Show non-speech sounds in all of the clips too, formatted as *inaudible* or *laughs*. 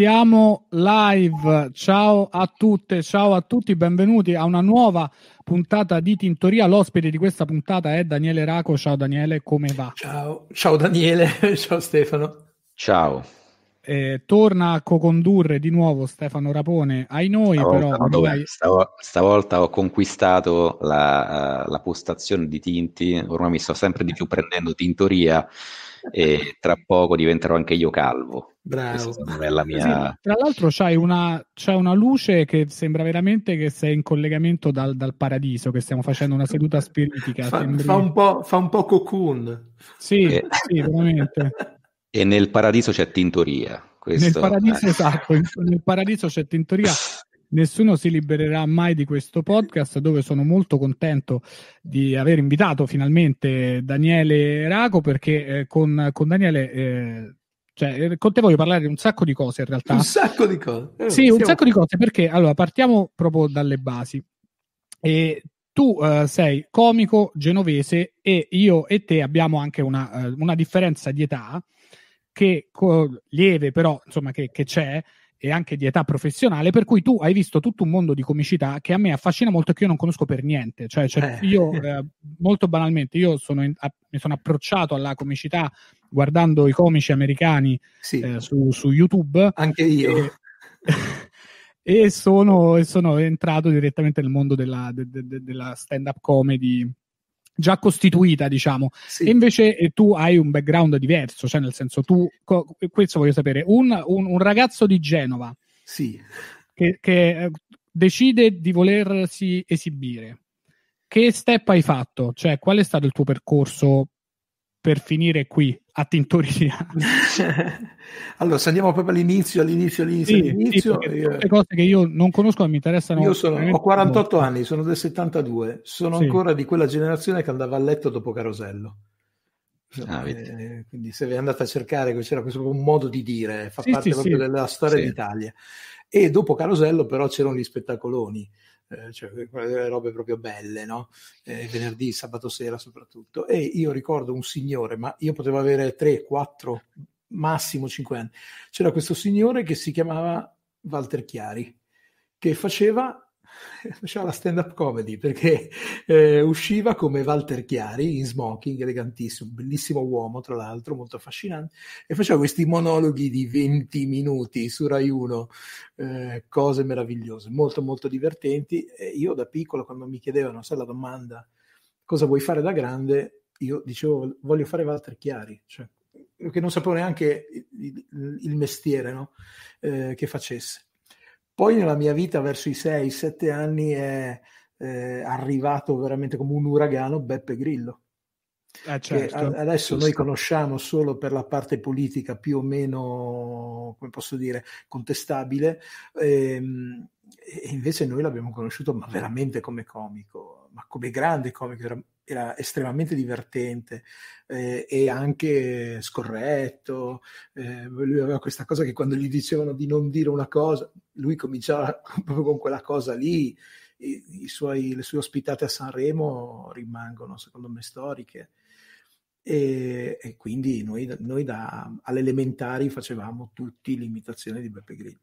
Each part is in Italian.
Siamo live, ciao a tutte, ciao a tutti, benvenuti a una nuova puntata di Tintoria. L'ospite di questa puntata è Daniele Raco. Ciao Daniele, come va? Ciao, ciao Daniele, *laughs* ciao Stefano. Ciao. Eh, torna a co-condurre di nuovo Stefano Rapone ai noi, stavolta, però ormai... stavolta, stavolta, ho conquistato la, la postazione di Tinti, ormai mi sto sempre di più prendendo Tintoria e tra poco diventerò anche io calvo. Bravo. La mia... sì, tra l'altro c'hai una, c'è una luce che sembra veramente che sei in collegamento dal, dal paradiso, che stiamo facendo una seduta spiritica. Fa, sembri... fa, un, po', fa un po' cocoon. Sì, e... sì, veramente. *laughs* E nel paradiso c'è tintoria. Questo... Nel paradiso, esatto, nel paradiso c'è tintoria. Nessuno si libererà mai di questo podcast dove sono molto contento di aver invitato finalmente Daniele Raco perché eh, con, con, Daniele eh, cioè, eh, con te voglio parlare di un sacco di cose in realtà. Un sacco di cose. Eh, sì, un sacco di cose perché allora partiamo proprio dalle basi. E tu uh, sei comico genovese e io e te abbiamo anche una, uh, una differenza di età che co- lieve però insomma che, che c'è e anche di età professionale, per cui tu hai visto tutto un mondo di comicità che a me affascina molto e che io non conosco per niente. Cioè, cioè eh. io, eh, molto banalmente, io sono in, a, mi sono approcciato alla comicità guardando i comici americani sì. eh, su, su, YouTube. Anche io. E, *laughs* e, sono, e, sono, entrato direttamente nel mondo della, de, de, de, della stand-up comedy già costituita, diciamo. Sì. E invece eh, tu hai un background diverso, cioè nel senso tu, co- questo voglio sapere, un, un, un, ragazzo di Genova sì. che, che eh, decide di volersi esibire, che step hai fatto? Cioè qual è stato il tuo percorso per finire qui a Tintoria? *laughs* allora, se andiamo proprio all'inizio, all'inizio, all'inizio, sì, all'inizio sì, io... le cose che io non conosco mi interessano. Io sono, ho 48 molto. anni, sono del 72, sono sì. ancora di quella generazione che andava a letto dopo Carosello. Ah, eh, quindi se vi andate a cercare c'era questo un modo di dire, fa parte proprio della storia d'Italia. E dopo Carosello però c'erano gli spettacoloni eh, cioè quelle robe proprio belle, no? Eh, venerdì, sabato sera soprattutto. E io ricordo un signore, ma io potevo avere 3, 4, massimo 5 anni. C'era questo signore che si chiamava Walter Chiari, che faceva faceva la stand up comedy perché eh, usciva come Walter Chiari in smoking, elegantissimo, bellissimo uomo tra l'altro, molto affascinante, e faceva questi monologhi di 20 minuti su Rai 1, eh, cose meravigliose, molto molto divertenti. E io da piccolo quando mi chiedevano, sai la domanda, cosa vuoi fare da grande, io dicevo voglio fare Walter Chiari, cioè, che non sapevo neanche il, il mestiere no? eh, che facesse poi nella mia vita, verso i 6-7 anni, è eh, arrivato veramente come un uragano Beppe Grillo. Eh certo, adesso giusto. noi conosciamo solo per la parte politica più o meno, come posso dire, contestabile, ehm, e invece noi l'abbiamo conosciuto ma veramente come comico, ma come grande comico, era, era estremamente divertente eh, e anche scorretto. Eh, lui aveva questa cosa che quando gli dicevano di non dire una cosa, lui cominciava *laughs* proprio con quella cosa lì. I, i suoi, le sue ospitate a Sanremo rimangono, secondo me, storiche. E, e quindi noi, noi da, alle elementari facevamo tutti l'imitazione di Beppe Grillo.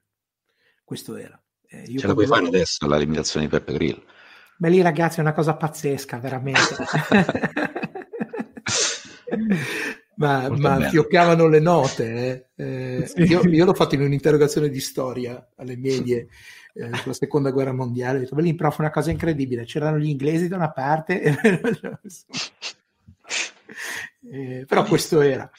Questo era. Eh, Ce la puoi fare adesso la limitazione di Beppe Grillo? Beh, lì ragazzi è una cosa pazzesca, veramente. *laughs* ma, ma fioccavano le note. Eh. Eh, sì. io, io, l'ho fatto in un'interrogazione di storia alle medie eh, *laughs* sulla seconda guerra mondiale. Ho detto, lì prof, una cosa incredibile. C'erano gli inglesi da una parte, *laughs* eh, però questo era.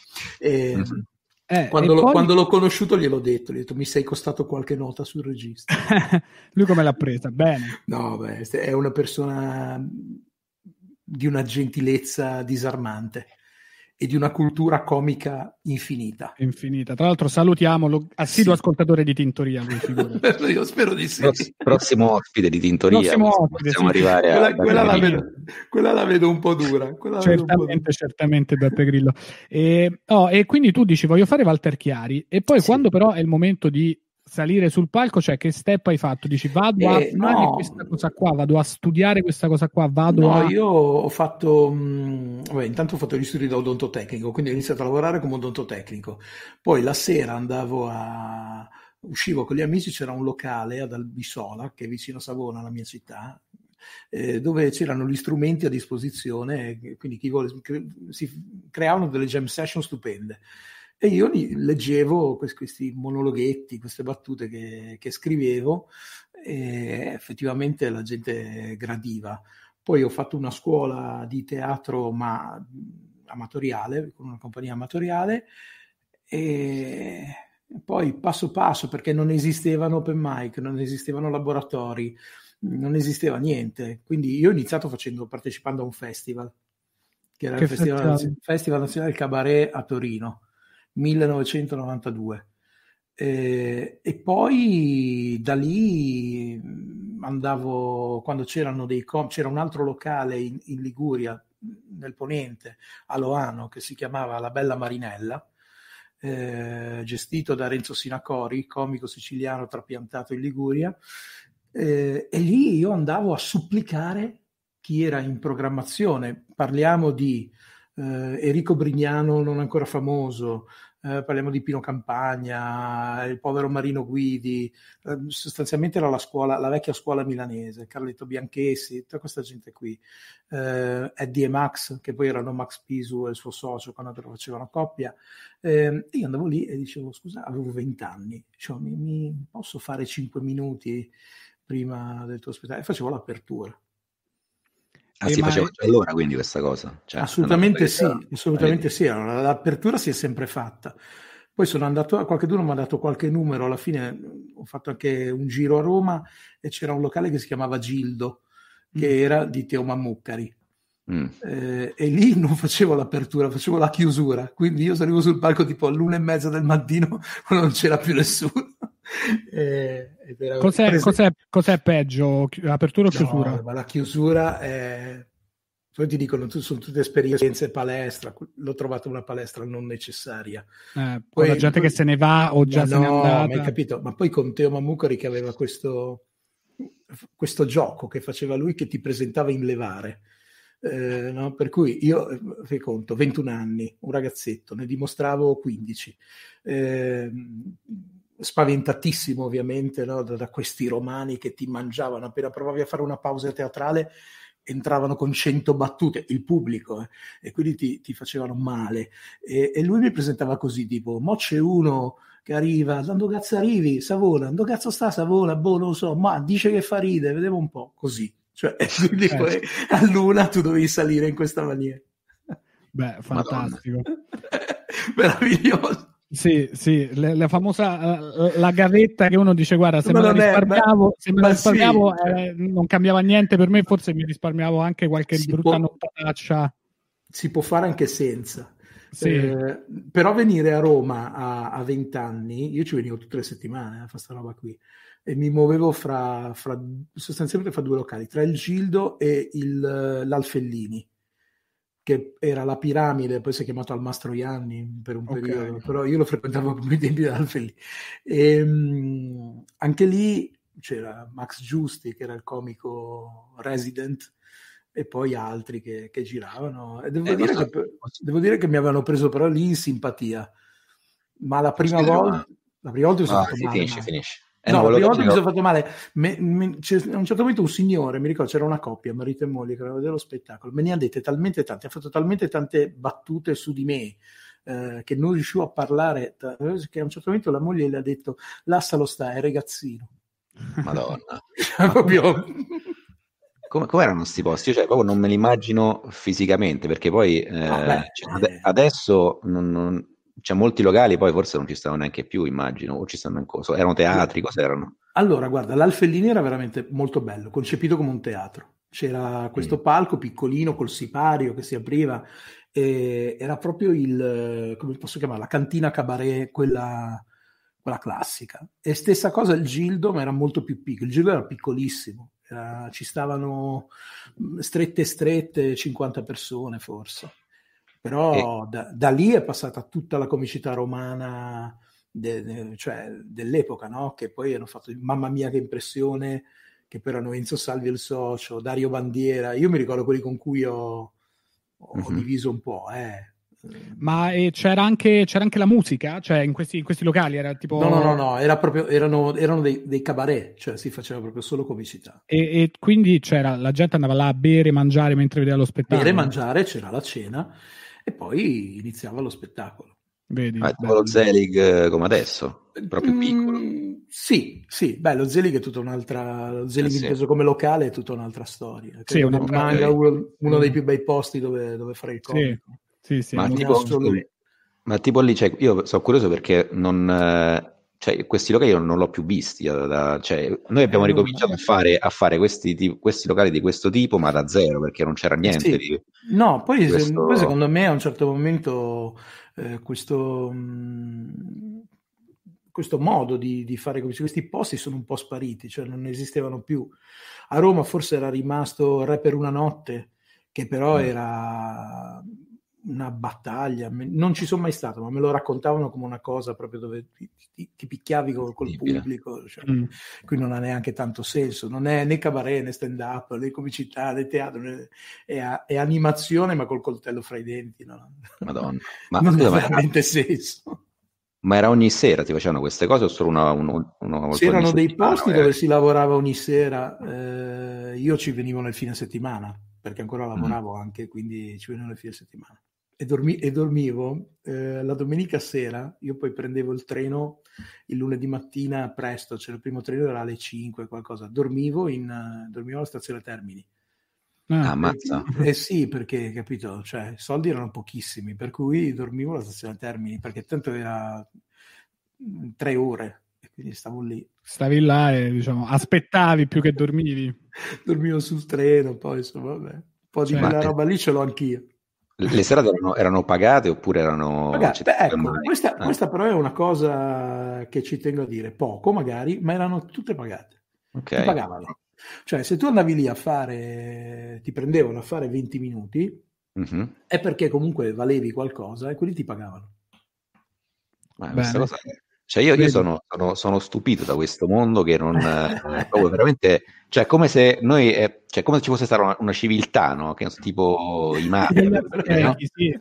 Mm-hmm. Eh, quando, lo, poi... quando, l'ho conosciuto gliel'ho detto, gli ho detto mi sei costato qualche nota sul registro. *laughs* Lui come l'ha presa? Bene. No, beh, è una persona di una gentilezza disarmante e di una cultura comica infinita. Infinita. Tra l'altro salutiamo l'assiduo sì. ascoltatore di Tintoria. Lui, *laughs* Io spero di sì. Pross- prossimo ospite di Tintoria. Prossimo ospite, sì. arrivare quella, a quella, la vedo, quella, la vedo, un po' dura. certamente, po dura. certamente Beppe Grillo. E, oh, e, quindi tu dici voglio fare Walter Chiari e poi sì. quando però è il momento di salire sul palco, cioè che step hai fatto? Dici vado eh, a fare no. questa cosa qua, vado a studiare questa cosa qua, vado no, a... io ho fatto, mh, mm, vabbè, intanto ho fatto gli studi da odontotecnico, quindi ho iniziato a lavorare come odontotecnico. Poi la sera andavo a... uscivo con gli amici, c'era un locale ad Albisola, che è vicino a Savona, la mia città, eh, dove c'erano gli strumenti a disposizione, quindi chi vuole, si creavano delle jam session stupende. E io leggevo questi monologhetti, queste battute che, che scrivevo e effettivamente la gente gradiva. Poi ho fatto una scuola di teatro ma amatoriale, con una compagnia amatoriale e poi passo passo perché non esistevano open mic, non esistevano laboratori, non esisteva niente. Quindi io ho iniziato facendo, partecipando a un festival, che era che il festival, festival Nazionale Cabaret a Torino 1992. Eh, e poi da lì andavo quando c'erano dei com- c'era un altro locale in, in, Liguria nel ponente a Loano che si chiamava La Bella Marinella eh, gestito da Renzo Sinacori comico siciliano trapiantato in Liguria eh, e lì io andavo a supplicare chi era in programmazione parliamo di eh, Enrico Brignano non ancora famoso eh, parliamo di Pino Campagna, il povero Marino Guidi, eh, sostanzialmente era la, scuola, la vecchia scuola milanese, Carletto Bianchessi, tutta questa gente qui, eh, Eddie e Max, che poi erano Max Pisu e il suo socio quando facevano coppia, eh, io andavo lì e dicevo, scusa, avevo 20 anni, dicevo, mi, mi posso fare 5 minuti prima del tuo spettacolo? E facevo l'apertura. Ah, si faceva già allora quindi questa cosa? Cioè, assolutamente sì, assolutamente sì. Allora, l'apertura si è sempre fatta. Poi sono andato, qualcuno mi ha dato qualche numero, alla fine ho fatto anche un giro a Roma e c'era un locale che si chiamava Gildo, che mm. era di Teo Mammuccari. Mm. Eh, e lì *laughs* non facevo l'apertura, facevo la chiusura. Quindi io salivo sul palco tipo all'una e mezza del mattino *laughs* quando non c'era più nessuno. *laughs* eh, cos'è, prese... cos'è, cos'è, peggio, apertura o chiusura? No, ma la chiusura è... Poi ti dicono, sono tutte esperienze palestra, l'ho trovato una palestra non necessaria. Eh, poi la gente poi... che se ne va o già no, se ne è andata. Ma, capito? ma poi con Teo Mamucari che aveva questo, questo gioco che faceva lui che ti presentava in levare. Eh, no? Per cui io, fai conto, 21 anni, un ragazzetto, ne dimostravo 15. Eh, spaventatissimo ovviamente no? da, da, questi romani che ti mangiavano. Appena provavi a fare una pausa teatrale entravano con cento battute il pubblico eh, e quindi ti, ti facevano male. E, e, lui mi presentava così tipo mo c'è uno che arriva dando cazzo arrivi Savona dando cazzo sta Savona boh non so ma dice che fa ride vedevo un po' così. Cioè *laughs* quindi eh, poi a luna tu dovevi salire in questa maniera. Beh fantastico. *laughs* Meraviglioso sì, sì, la, la famosa uh, la gavetta che uno dice guarda se ma me la risparmiavo, è, ma, se me la risparmiavo sì. eh, non cambiava niente per me, forse mi risparmiavo anche qualche si brutta può, notaccia. Si può fare anche senza. Sì. Eh, però venire a Roma a, a 20 anni, io ci venivo tutte le settimane a fare questa roba qui e mi muovevo fra, fra, sostanzialmente fra due locali, tra il Gildo e il, l'Alfellini che era la piramide, poi si è chiamato al Mastroianni per un okay. periodo, però io lo frequentavo come i tempi dell'Alfeli. E, um, anche lì c'era Max Giusti, che era il comico resident, e poi altri che, che giravano. E devo, eh, dire che, devo, dire che, mi avevano preso però lì in simpatia. Ma la prima volta... La prima volta sono ah, stato finisce, finisce. Eh, no, la prima volta mi sono fatto male. Me, me, a un certo momento un signore, mi ricordo, c'era una coppia, marito e moglie, che vedeva lo spettacolo, me ne ha dette talmente tante, ha fatto talmente tante battute su di me, eh, che non riuscivo a parlare, che a un certo momento la moglie le ha detto, lascialo stare, è ragazzino. Madonna. *laughs* proprio... *laughs* Come, come, erano questi posti? Io cioè, proprio non me li immagino fisicamente, perché poi eh, ah, cioè, eh. adesso non, non cioè, molti locali poi forse non ci stavano neanche più, immagino, o ci stanno ancora. Erano teatri, cos'erano? Allora, guarda, l'Alfellini era veramente molto bello, concepito come un teatro. C'era questo mm. palco piccolino col sipario che si apriva, e era proprio il, come posso chiamare, la cantina cabaret, quella, quella classica. E stessa cosa il Gildo, ma era molto più piccolo. Il Gildo era piccolissimo, era, ci stavano mm, strette strette 50 persone forse però e... da, da, lì è passata tutta la comicità romana de, de, cioè, dell'epoca, no? che poi hanno fatto mamma mia che impressione, che poi erano Enzo Salvi il socio, Dario Bandiera, io mi ricordo quelli con cui ho, ho mm-hmm. diviso un po'. Eh. Ma eh, c'era, anche, c'era, anche, la musica? Cioè in questi, in questi, locali era tipo... No, no, no, no era proprio, erano, erano dei, dei, cabaret, cioè si faceva proprio solo comicità. E, e, quindi c'era, la gente andava là a bere, mangiare mentre vedeva lo spettacolo? Bere, mangiare, c'era la cena e poi iniziava lo spettacolo. Vedi, ah, lo Zelig eh, come adesso, proprio mm, piccolo. sì, sì, beh, lo Zelig è tutta un'altra, lo Zelig eh, inteso sì. come locale è tutta un'altra storia. Sì, una... Manga uno, uno, dei più bei posti dove, dove fare il comico. Sì, sì, ma, tipo, ma, tipo, lì, cioè, io sono curioso perché non, eh, cioè, questi locali io non l'ho più visti. Eh, da, cioè, noi abbiamo eh, ricominciato a fare, a fare questi, questi, locali di questo tipo, ma da zero perché non c'era niente. Sì. Di, no, poi, questo... poi, secondo me a un certo momento eh, questo. Mh, mm, questo modo di, di, fare questi posti sono un po' spariti, cioè non esistevano più. A Roma forse era rimasto Re per una notte, che però mm. era una battaglia, non ci sono mai stato, ma me lo raccontavano come una cosa proprio dove ti, ti, ti picchiavi col, col pubblico, cioè, mm. qui non ha neanche tanto senso, non è né cabaret né stand up né comicità né teatro, né, è, è, animazione ma col coltello fra i denti, no? Madonna, *laughs* ma non ha veramente senso. Ma era ogni sera ti facevano queste cose o solo una, una, una C'erano dei posti dove si lavorava ogni sera, eh, io ci venivo nel fine settimana perché ancora mm. lavoravo mm. anche, quindi ci venivo nel fine settimana e, dormi- e dormivo eh, la domenica sera, io poi prendevo il treno il lunedì mattina presto, cioè il primo treno era alle 5, qualcosa, dormivo, in, uh, dormivo alla stazione Termini. Ah, ammazza. Eh, eh sì, perché capito, cioè i soldi erano pochissimi, per cui dormivo alla stazione Termini, perché tanto era mm, tre ore, e quindi stavo lì. Stavi là e diciamo, aspettavi più che dormivi. *laughs* Dormivo sul treno, poi insomma, vabbè. Un po' di cioè, quella roba lì ce l'ho anch'io. Le serate erano, erano, pagate oppure erano... Pagate. Beh, ecco, questa, ah. questa, però è una cosa che ci tengo a dire, poco magari, ma erano tutte pagate. Okay. Ti pagavano. Cioè, se tu andavi lì a fare, ti prendevano a fare 20 minuti, mm-hmm. è perché comunque valevi qualcosa e quelli ti pagavano. Ma questa cosa cioè io, io sono, sono, sono, stupito da questo mondo che non... *laughs* eh, veramente... Cioè come se noi... Eh, cioè come se ci fosse stata una, una civiltà, no? Che tipo i *laughs* mafia, no? sì.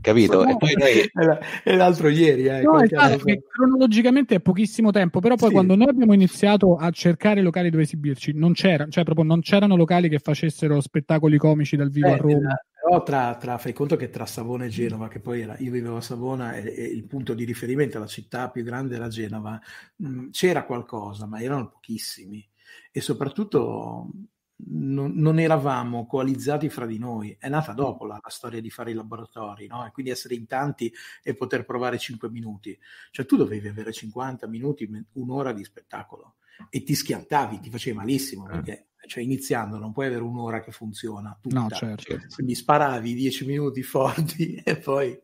Capito? E noi... *laughs* È l'altro ieri. Eh, no, esatto, cronologicamente è pochissimo tempo, però poi sì. quando noi abbiamo iniziato a cercare locali dove esibirci, non c'era, cioè proprio non c'erano locali che facessero spettacoli comici dal vivo Beh, a Roma. Però tra, tra, fai conto che tra Savona e Genova, che poi era, io vivevo a Savona e, e il punto di riferimento, la città più grande era Genova, mh, mm, c'era qualcosa, ma erano pochissimi e soprattutto non, non, eravamo coalizzati fra di noi. È nata dopo la, la storia di fare i laboratori, no? E quindi essere in tanti e poter provare 5 minuti. Cioè tu dovevi avere 50 minuti, un'ora di spettacolo e ti schiantavi, ti facevi malissimo perché cioè iniziando non puoi avere un'ora che funziona tutta. No, certo. Quindi sparavi dieci minuti forti *laughs* e poi...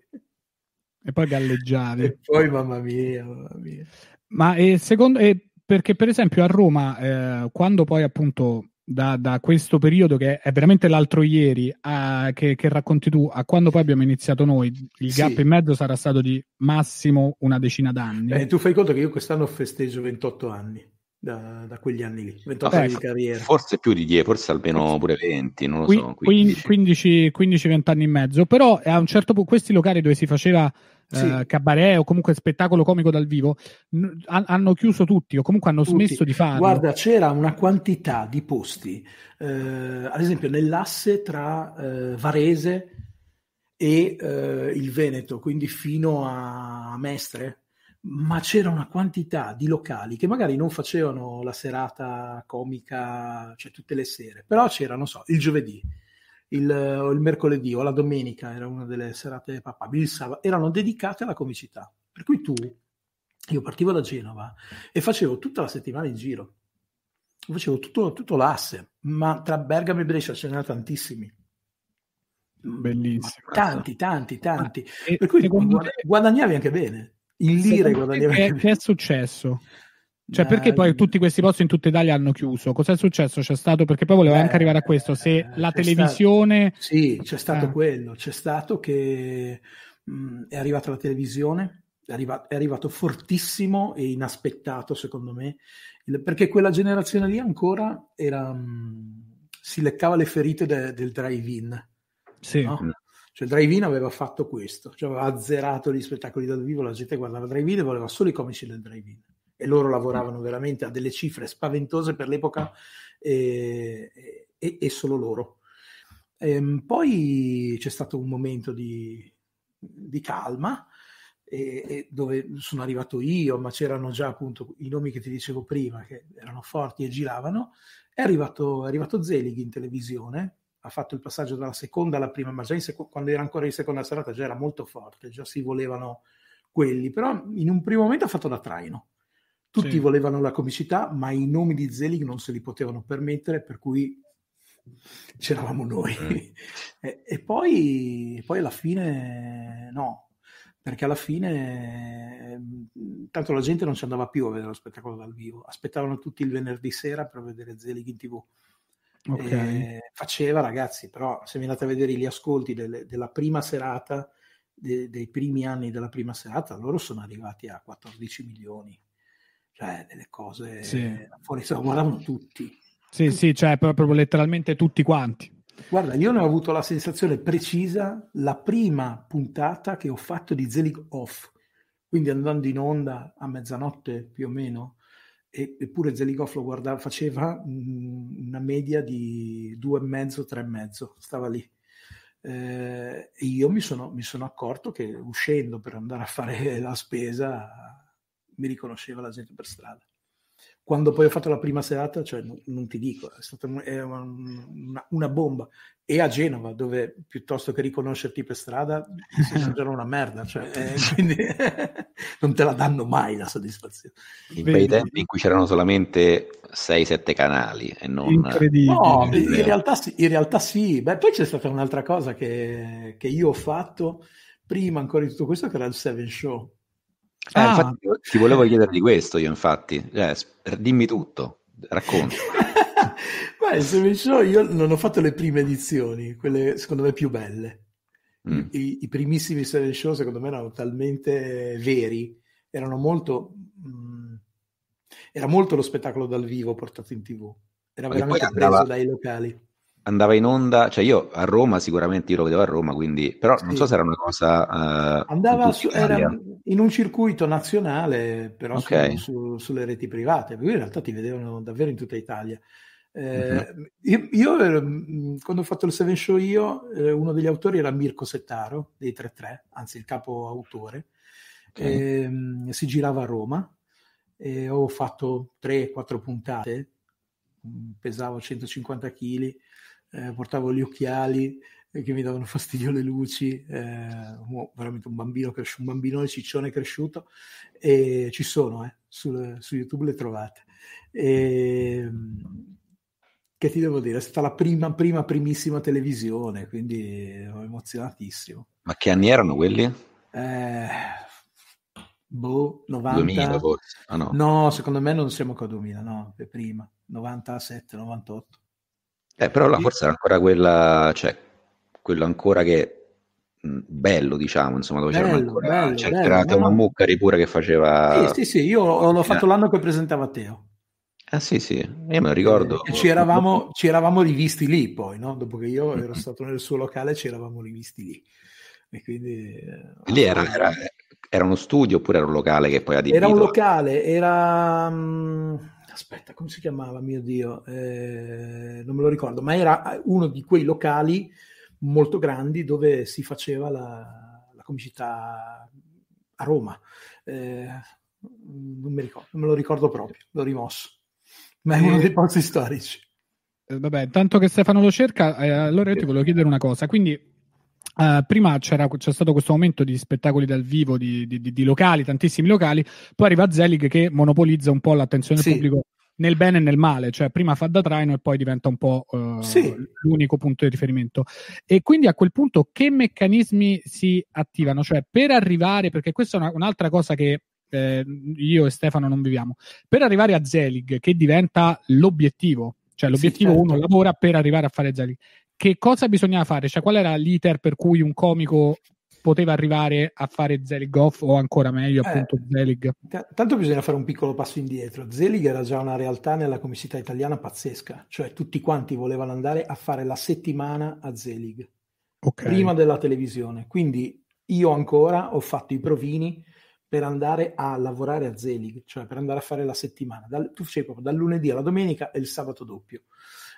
E poi galleggiavi. *laughs* E poi mamma mia, mamma mia. Ma e secondo... E perché per esempio a Roma, eh, quando poi appunto da, da, questo periodo che è veramente l'altro ieri a, che, che, racconti tu a quando poi abbiamo iniziato noi il gap sì. in mezzo sarà stato di massimo una decina d'anni eh, tu fai conto che io quest'anno festeggio 28 anni da, da, quegli anni lì, 28 anni di carriera. Forse più di 10, forse almeno pure 20, non lo Qui, so. 15. 15-20 anni e mezzo, però a un certo punto questi locali dove si faceva sì. eh, cabaret o comunque spettacolo comico dal vivo n- hanno chiuso tutti o comunque hanno tutti. smesso di farlo. Guarda, c'era una quantità di posti, eh, ad esempio nell'asse tra eh, Varese e eh, il Veneto, quindi fino a Mestre ma c'era una quantità di locali che magari non facevano la serata comica, cioè tutte le sere, però c'era, non so, il giovedì, il, il mercoledì o la domenica era una delle serate papabili, il sabato, erano dedicate alla comicità. Per cui tu, io partivo da Genova e facevo tutta la settimana in giro, facevo tutto, tutto l'asse, ma tra Bergamo e Brescia ce n'erano tantissimi. Bellissimo. tanti, tanti, tanti. Ah, per cui guadagnavi anche bene in lire guadagnava che, che è successo? Cioè, Beh, perché poi tutti questi posti in tutta Italia hanno chiuso? Cos'è successo? C'è stato, perché poi volevo Beh, anche arrivare a questo, se la televisione... Stato, sì, c'è stato eh. quello, c'è stato che mh, è arrivata la televisione, è arrivato, è arrivato fortissimo e inaspettato secondo me, perché quella generazione lì ancora era, mm, si leccava le ferite de, del drive-in. Sì. No? Cioè drive-in aveva fatto questo, cioè aveva azzerato gli spettacoli dal vivo, la gente guardava drive-in e voleva solo i comici del drive-in. E loro lavoravano veramente a delle cifre spaventose per l'epoca e, e, e solo loro. Ehm, poi c'è stato un momento di, di calma e, e dove sono arrivato io, ma c'erano già appunto i nomi che ti dicevo prima che erano forti e giravano. È arrivato, è arrivato Zelig in televisione, ha fatto il passaggio dalla seconda alla prima, ma già seco- quando era ancora in seconda serata già era molto forte, già si volevano quelli, però in un primo momento ha fatto da traino. Tutti sì. volevano la comicità, ma i nomi di Zelig non se li potevano permettere, per cui c'eravamo noi. Mm. *laughs* e, e poi, poi alla fine no, perché alla fine ehm, tanto la gente non ci andava più a vedere lo spettacolo dal vivo, aspettavano tutti il venerdì sera per vedere Zelig in tv. Okay. faceva ragazzi, però se vi andate a vedere gli ascolti delle, della prima serata, de, dei primi anni della prima serata, loro sono arrivati a 14 milioni, cioè delle cose sì. fuori, se lo guardavano tutti. Sì, sì, cioè proprio letteralmente tutti quanti. Guarda, io ne ho avuto la sensazione precisa la prima puntata che ho fatto di Zelig Off, quindi andando in onda a mezzanotte più o meno, e, eppure Zelig Off lo guardava, faceva mh, una media di due e mezzo, tre e mezzo, stava lì. Eh, e io mi sono, mi sono accorto che uscendo per andare a fare la spesa mi riconosceva la gente per strada quando poi ho fatto la prima serata, cioè, non, non ti dico, è stata è una, una, bomba. E a Genova, dove piuttosto che riconoscerti per strada, si sembra *laughs* una merda, cioè, eh, quindi *laughs* non te la danno mai la soddisfazione. In quei tempi in cui c'erano solamente 6-7 canali e non... Incredibile. No, in realtà, sì, in realtà sì. Beh, poi c'è stata un'altra cosa che, che io ho fatto prima ancora di tutto questo, che era il Seven Show eh, ah. infatti, ti volevo chiedere di questo io, infatti. Cioè, dimmi tutto, racconta. *laughs* Beh, se mi so, io non ho fatto le prime edizioni, quelle secondo me più belle. Mm. I, I, primissimi Seven Show secondo me erano talmente veri, erano molto... Mh, mm, era molto lo spettacolo dal vivo portato in tv. Era veramente andava... preso dai locali andava in onda, cioè io a Roma sicuramente io lo vedevo a Roma, quindi però sì. non so se era una cosa uh, andava su, era in un circuito nazionale, però okay. su, su, sulle reti private, perché in realtà ti vedevano davvero in tutta Italia. Eh, uh-huh. Io, io, mm, quando ho fatto il Seven Show io, eh, uno degli autori era Mirko Settaro dei 3-3, anzi il capo autore, okay. eh, si girava a Roma e ho fatto 3-4 puntate, pesavo 150 kg eh, portavo gli occhiali eh, che mi davano fastidio le luci, eh, veramente un bambino, cres- un bambino ciccione cresciuto, e ci sono, eh, sul, su YouTube le trovate. E, ehm, che ti devo dire, è stata la prima, prima, primissima televisione, quindi ero emozionatissimo. Ma che anni erano quelli? Eh, boh, 90. 2000 forse? Ah, no. no, secondo me non siamo qua 2000, no, prima, 97, 98. Eh, però la forza era ancora quella, cioè, quello ancora che mh, bello, diciamo, insomma, dove c'era ancora bello, cioè, bello, c'era Teo Muccari pure che faceva Sì, sì, sì, io l'ho fatto eh. l'anno che presentava Teo. Ah sì, sì, io me lo ricordo. E ci eravamo, ci eravamo rivisti lì poi, no? Dopo che io ero *laughs* stato nel suo locale ci eravamo rivisti lì. E quindi... Eh, lì era, era, era, uno studio oppure era un locale che poi ha adibito? Era un locale, era... Aspetta, come si chiamava, mio Dio, eh, non me lo ricordo, ma era uno di quei locali molto grandi dove si faceva la, la comicità a Roma. Eh, non, mi ricordo, non me lo ricordo proprio, l'ho rimosso, ma è uno dei posti storici. Eh, vabbè, tanto che Stefano lo cerca, eh, allora io ti volevo chiedere una cosa, quindi Uh, prima c'è stato questo momento di spettacoli dal vivo, di, di, di, locali, tantissimi locali, poi arriva Zelig che monopolizza un po' l'attenzione sì. del pubblico nel bene e nel male, cioè prima fa da traino e poi diventa un po' uh, sì. l'unico punto di riferimento. E quindi a quel punto che meccanismi si attivano? Cioè per arrivare, perché questa è una, un'altra cosa che eh, io e Stefano non viviamo, per arrivare a Zelig, che diventa l'obiettivo, cioè l'obiettivo sì, certo. uno lavora per arrivare a fare Zelig che cosa bisognava fare? Cioè, qual era l'iter per cui un comico poteva arrivare a fare Zelig off o ancora meglio, eh, appunto, Zelig? T- tanto bisogna fare un piccolo passo indietro. Zelig era già una realtà nella comicità italiana pazzesca, cioè tutti quanti volevano andare a fare la settimana a Zelig okay. prima della televisione. Quindi io ancora ho fatto i provini per andare a lavorare a Zelig, cioè per andare a fare la settimana. Dal, tu facevi proprio dal lunedì alla domenica e il sabato doppio.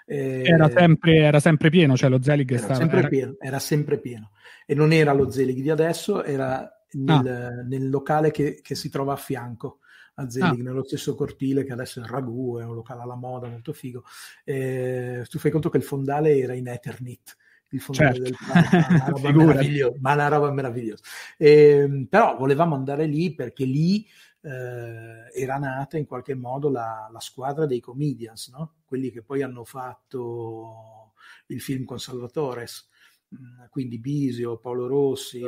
Eh, era, sempre, era, sempre, pieno, cioè lo Zelig era stava, sempre era... Pieno, era sempre pieno. E non era lo Zelig di adesso, era nel, ah. nel locale che, che, si trova a fianco a Zelig, ah. nello stesso cortile che adesso è il Ragù, è un locale alla moda molto figo. Eh, tu fai conto che il fondale era in Eternit, il fondale certo. del *laughs* ma una roba meravigliosa, ma una roba meravigliosa. Eh, però volevamo andare lì perché lì eh, era nata in qualche modo la, la squadra dei comedians, no? quelli che poi hanno fatto il film con Salvatores, mm, quindi Bisio, Paolo Rossi,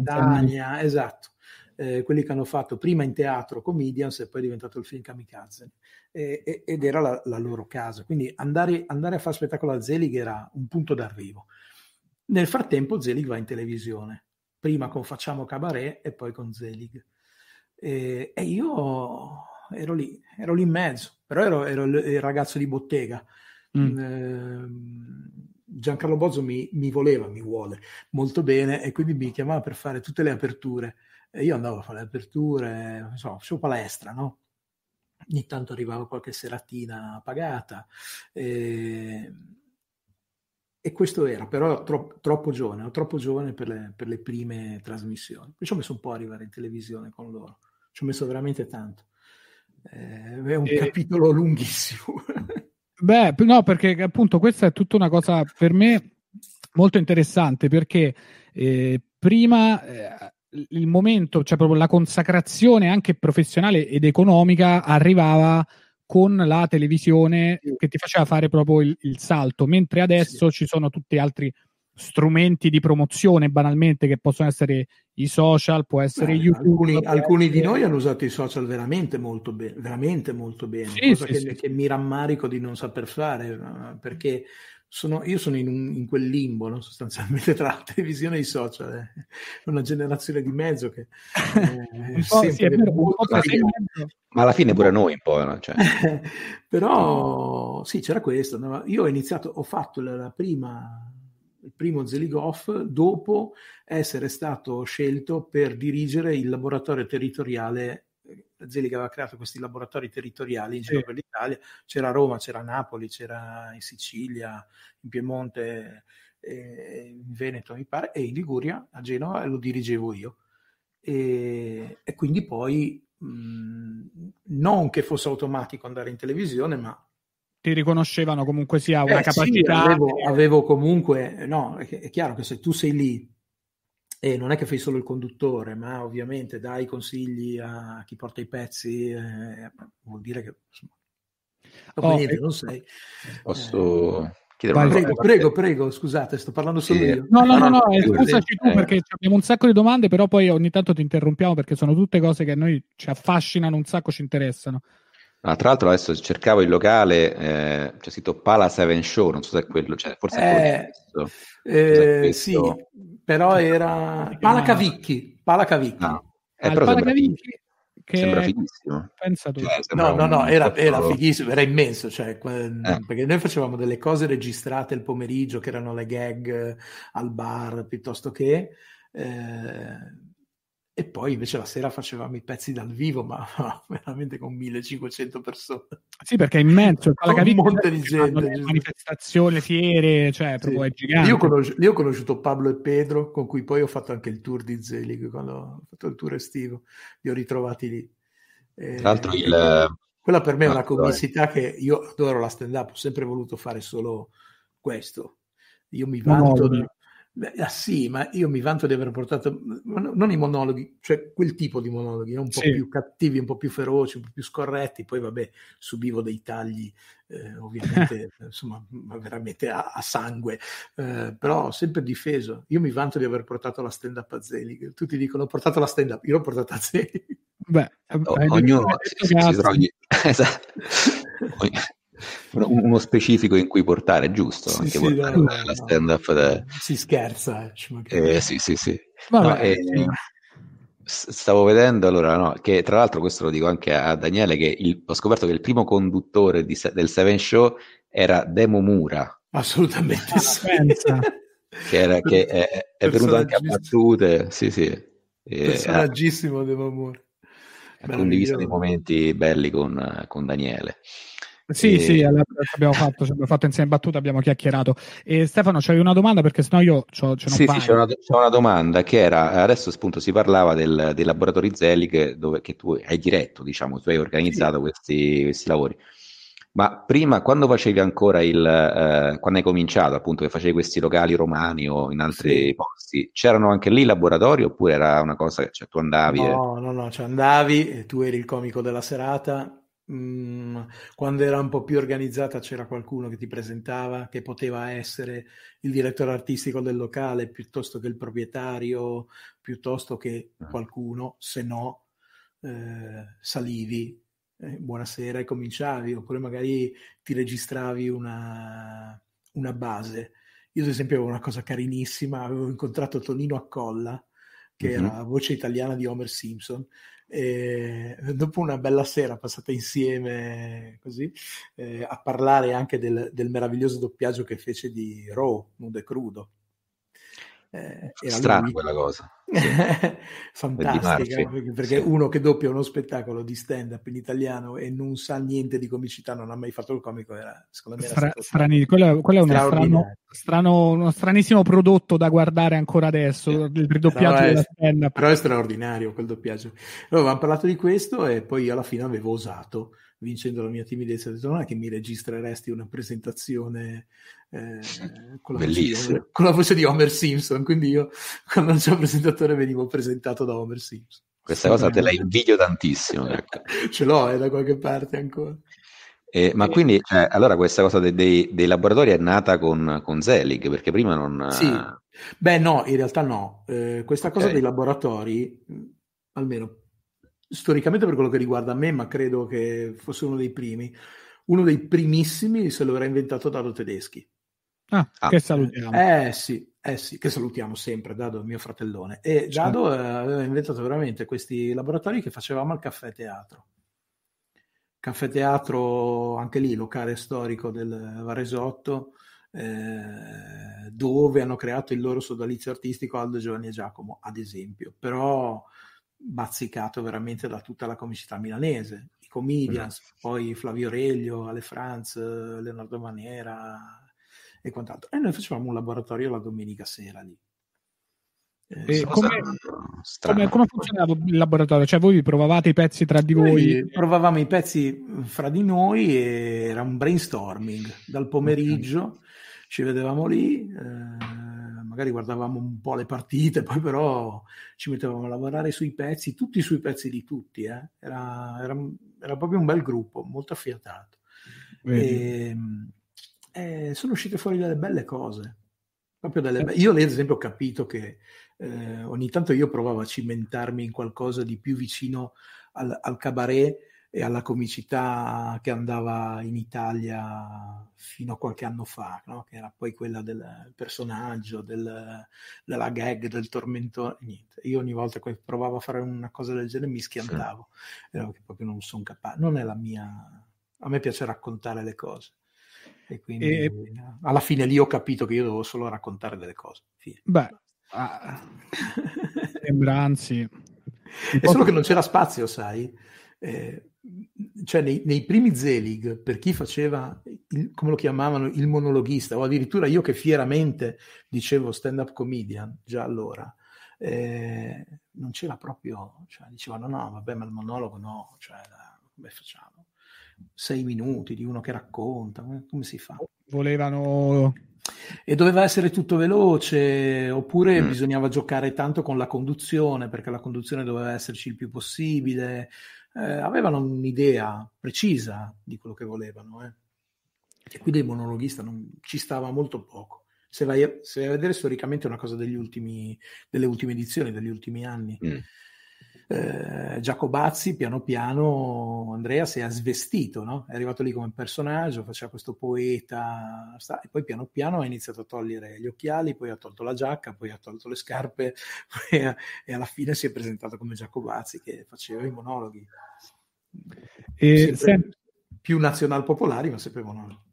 Dania, esatto. Eh, quelli che hanno fatto prima in teatro Comedians e poi è diventato il film Kamikaze eh, ed era la, la, loro casa quindi andare, andare, a fare spettacolo a Zelig era un punto d'arrivo nel frattempo Zelig va in televisione prima con Facciamo Cabaret e poi con Zelig e, e io ero lì, ero lì in mezzo, però ero, ero il ragazzo di bottega. Mm. Eh, Giancarlo Bozzo mi, mi, voleva, mi vuole molto bene e quindi mi chiamava per fare tutte le aperture. E io andavo a fare le aperture, insomma, facevo palestra, no? Ogni tanto arrivava qualche seratina pagata. E, e questo era, però tro- troppo giovane, troppo giovane per le, per le prime trasmissioni. Ci ho messo un po' a arrivare in televisione con loro ci ho messo veramente tanto. Eh, è un e... capitolo lunghissimo. *laughs* Beh, no, perché appunto questa è tutta una cosa per me molto interessante perché eh, prima eh, il momento, cioè proprio la consacrazione anche professionale ed economica arrivava con la televisione che ti faceva fare proprio il, il salto, mentre adesso sì. ci sono tutti altri strumenti di promozione banalmente che possono essere i social, può essere Beh, YouTube. Alcuni, alcuni di noi hanno usato i social veramente molto bene, veramente molto bene, sì, cosa sì, che, sì. che, mi rammarico di non saper fare, perché sono, io sono in, un, in quel limbo no? sostanzialmente tra la televisione e i social, eh. una generazione di mezzo che eh, *laughs* sì, vero, ma alla fine pure noi un po', no? cioè. *laughs* però sì, c'era questo. No? Io ho iniziato, ho fatto la, la prima il primo Zeligoff, dopo essere stato scelto per dirigere il laboratorio territoriale. Zelig aveva creato questi laboratori territoriali in giro sì. per l'Italia, c'era a Roma, c'era a Napoli, c'era in Sicilia, in Piemonte, eh, in Veneto mi pare, e in Liguria, a Genova, lo dirigevo io. E, e quindi poi mh, non che fosse automatico andare in televisione, ma ti riconoscevano comunque sia una eh, capacità. Sì, avevo, avevo, comunque, no, è, è, chiaro che se tu sei lì e non è che fai solo il conduttore, ma ovviamente dai consigli a chi porta i pezzi, eh, vuol dire che insomma, dopo oh, niente, non sei. Posso. Eh, Vai, prego, prego, prego, scusate, sto parlando solo sì. io. No, no, no, no, eh, scusaci tu perché abbiamo un sacco di domande, però poi ogni tanto ti interrompiamo perché sono tutte cose che a noi ci affascinano un sacco, ci interessano. Ah, tra l'altro adesso cercavo il locale, eh, c'è scritto Pala 7 Show, non so se è quello, cioè, forse è quello. Eh, eh, sì, però era Pala Cavicchi, Pala Cavicchi. No. Eh, ah, Pala Cavicchi che sembra fighissimo. Pensa tu. Cioè, no, no, no, era, era, fighissimo, era immenso, cioè, eh. perché noi facevamo delle cose registrate il pomeriggio, che erano le gag al bar, piuttosto che... Eh, e poi invece la sera facevamo i pezzi dal vivo, ma *laughs* veramente con 1500 persone. Sì, perché è immenso. un monte di gente. Manifestazioni, fiere, cioè sì. proprio è gigante. Io, conosci- io, ho conosciuto Pablo e Pedro, con cui poi ho fatto anche il tour di Zelig, quando ho fatto il tour estivo. Li ho ritrovati lì. Eh, Tra l'altro il... Quella per me è una comicità che io adoro la stand-up, ho sempre voluto fare solo questo. Io mi vanto... No, no, Beh, ah, sì, ma io mi vanto di aver portato non i monologhi, cioè quel tipo di monologhi, un po' sì. più cattivi, un po' più feroci, un po' più scorretti. Poi, vabbè, subivo dei tagli, eh, ovviamente, *laughs* insomma, veramente a, a sangue, eh, però ho sempre difeso. Io mi vanto di aver portato la stand-up a Zelig. Tutti dicono: ho portato la stand-up, io l'ho portata a Zelig. Beh, o, ognuno si, si trovi. *laughs* esatto *laughs* uno specifico in cui portare, giusto? Sì, sì, no, no, la stand up. Da... Si scherza. Eh, eh, sì, sì, sì. Vabbè, no, eh, sì. Stavo vedendo allora, no, che tra l'altro questo lo dico anche a Daniele, che il, ho scoperto che il primo conduttore di, del Seven Show era Demo Mura. Assolutamente sì. che, era, che è, è venuto anche a battute, sì sì. Personaggissimo Demo Mura. Ha condiviso dei momenti belli con, con Daniele. Sì, e... sì, abbiamo fatto, abbiamo fatto insieme battute, abbiamo chiacchierato. E Stefano, c'hai una domanda perché sennò io c'ho, c'ho Sì, sì, c'è una, c'è una, domanda che era, adesso appunto si parlava del, dei laboratori Zelig dove che tu hai diretto, diciamo, tu hai organizzato sì. questi, questi lavori. Ma prima, quando facevi ancora il, eh, quando hai cominciato appunto che facevi questi locali romani o in altri sì. posti, c'erano anche lì laboratori oppure era una cosa che cioè, tu andavi? No, e... no, no, cioè andavi, tu eri il comico della serata, Mm, quando era un po' più organizzata c'era qualcuno che ti presentava, che poteva essere il direttore artistico del locale piuttosto che il proprietario, piuttosto che ah. qualcuno, se no eh, salivi, eh, buonasera e cominciavi, oppure magari ti registravi una, una base. Io ad esempio avevo una cosa carinissima, avevo incontrato Tonino Accolla, che mm-hmm. era la voce italiana di Homer Simpson, e dopo una bella sera passata insieme così eh, a parlare anche del, del, meraviglioso doppiaggio che fece di Raw, nudo e crudo. Eh, Strana lui... quella cosa. *laughs* Fantastica, perché sì. uno che doppia uno spettacolo di stand-up in italiano e non sa niente di comicità, non ha mai fatto il comico, era secondo me... Stra- strani, quello, quello, è uno, strano, strano, uno stranissimo prodotto da guardare ancora adesso, eh, il ridoppiaggio della stand-up. Però è straordinario quel doppiaggio. Allora, avevamo parlato di questo e poi alla fine avevo osato vincendo la mia timidezza, ho detto non è che mi registreresti una presentazione eh, con, la di, con, la voce di Homer Simpson, quindi io quando non un presentatore venivo presentato da Homer Simpson. Questa cosa te la invidio tantissimo. *laughs* Ecco. Ce l'ho eh, da qualche parte ancora. Eh, ma quindi, cioè, allora questa cosa dei, dei, dei, laboratori è nata con, con Zelig, perché prima non... Sì, beh no, in realtà no. Eh, questa okay. cosa dei laboratori, almeno storicamente per quello che riguarda me, ma credo che fosse uno dei primi, uno dei primissimi se lo era inventato Dado Tedeschi. Ah, ah. che salutiamo. Eh sì, eh sì, che salutiamo sempre, Dado, mio fratellone. E Dado certo. aveva inventato veramente questi laboratori che facevamo al caffè teatro. Caffè teatro, anche lì, locale storico del Varesotto, eh, dove hanno creato il loro sodalizio artistico Aldo Giovanni e Giacomo, ad esempio. Però bazzicato veramente da tutta la comicità milanese, i comedians, mm. poi Flavio Reglio, Ale Franz, Leonardo Maniera e quant'altro. E noi facevamo un laboratorio la domenica sera lì. Eh, come, come, come, funzionava il laboratorio? Cioè voi provavate i pezzi tra di voi? Provavamo i pezzi fra di noi e era un brainstorming dal pomeriggio, okay. ci vedevamo lì. Eh, magari guardavamo un po' le partite, poi però ci mettevamo a lavorare sui pezzi, tutti sui pezzi di tutti, eh? era, era, era, proprio un bel gruppo, molto affiatato. E, ehm, e sono uscite fuori delle belle cose. Delle be- io, ad esempio, ho capito che eh, ogni tanto io provavo a cimentarmi in qualcosa di più vicino al, al cabaret e alla comicità che andava in Italia fino a qualche anno fa, no? che era poi quella del personaggio, del, della gag, del tormentone. Niente. Io ogni volta che provavo a fare una cosa del genere mi schiantavo, sì. che proprio non sono capace. Non è la mia. A me piace raccontare le cose. E quindi e... alla fine lì ho capito che io devo solo raccontare delle cose. Fine. Beh, ah, sembranzi. *laughs* È solo che non c'era spazio, sai. Eh, cioè nei, nei, primi Zelig, per chi faceva, il, come lo chiamavano, il monologhista, o addirittura io che fieramente dicevo stand-up comedian, già allora, eh, non c'era proprio, cioè dicevano no, vabbè, ma il monologo no, cioè come facciamo? Sei minuti di uno che racconta, come si fa? Volevano... E doveva essere tutto veloce, oppure mm. bisognava giocare tanto con la conduzione, perché la conduzione doveva esserci il più possibile, eh, avevano un'idea precisa di quello che volevano. Eh. E qui del monologhista non, ci stava molto poco. Se vai, a, se vai, a, vedere storicamente è una cosa ultimi, delle ultime edizioni, degli ultimi anni. Mm. Eh, Giacobazzi piano piano Andrea si è svestito, no? è arrivato lì come personaggio, faceva questo poeta sta, e poi piano piano ha iniziato a togliere gli occhiali, poi ha tolto la giacca, poi ha tolto le scarpe *laughs* e, e alla fine si è presentato come Giacobazzi che faceva i monologhi. E sempre, più nazional popolari ma sempre monologhi.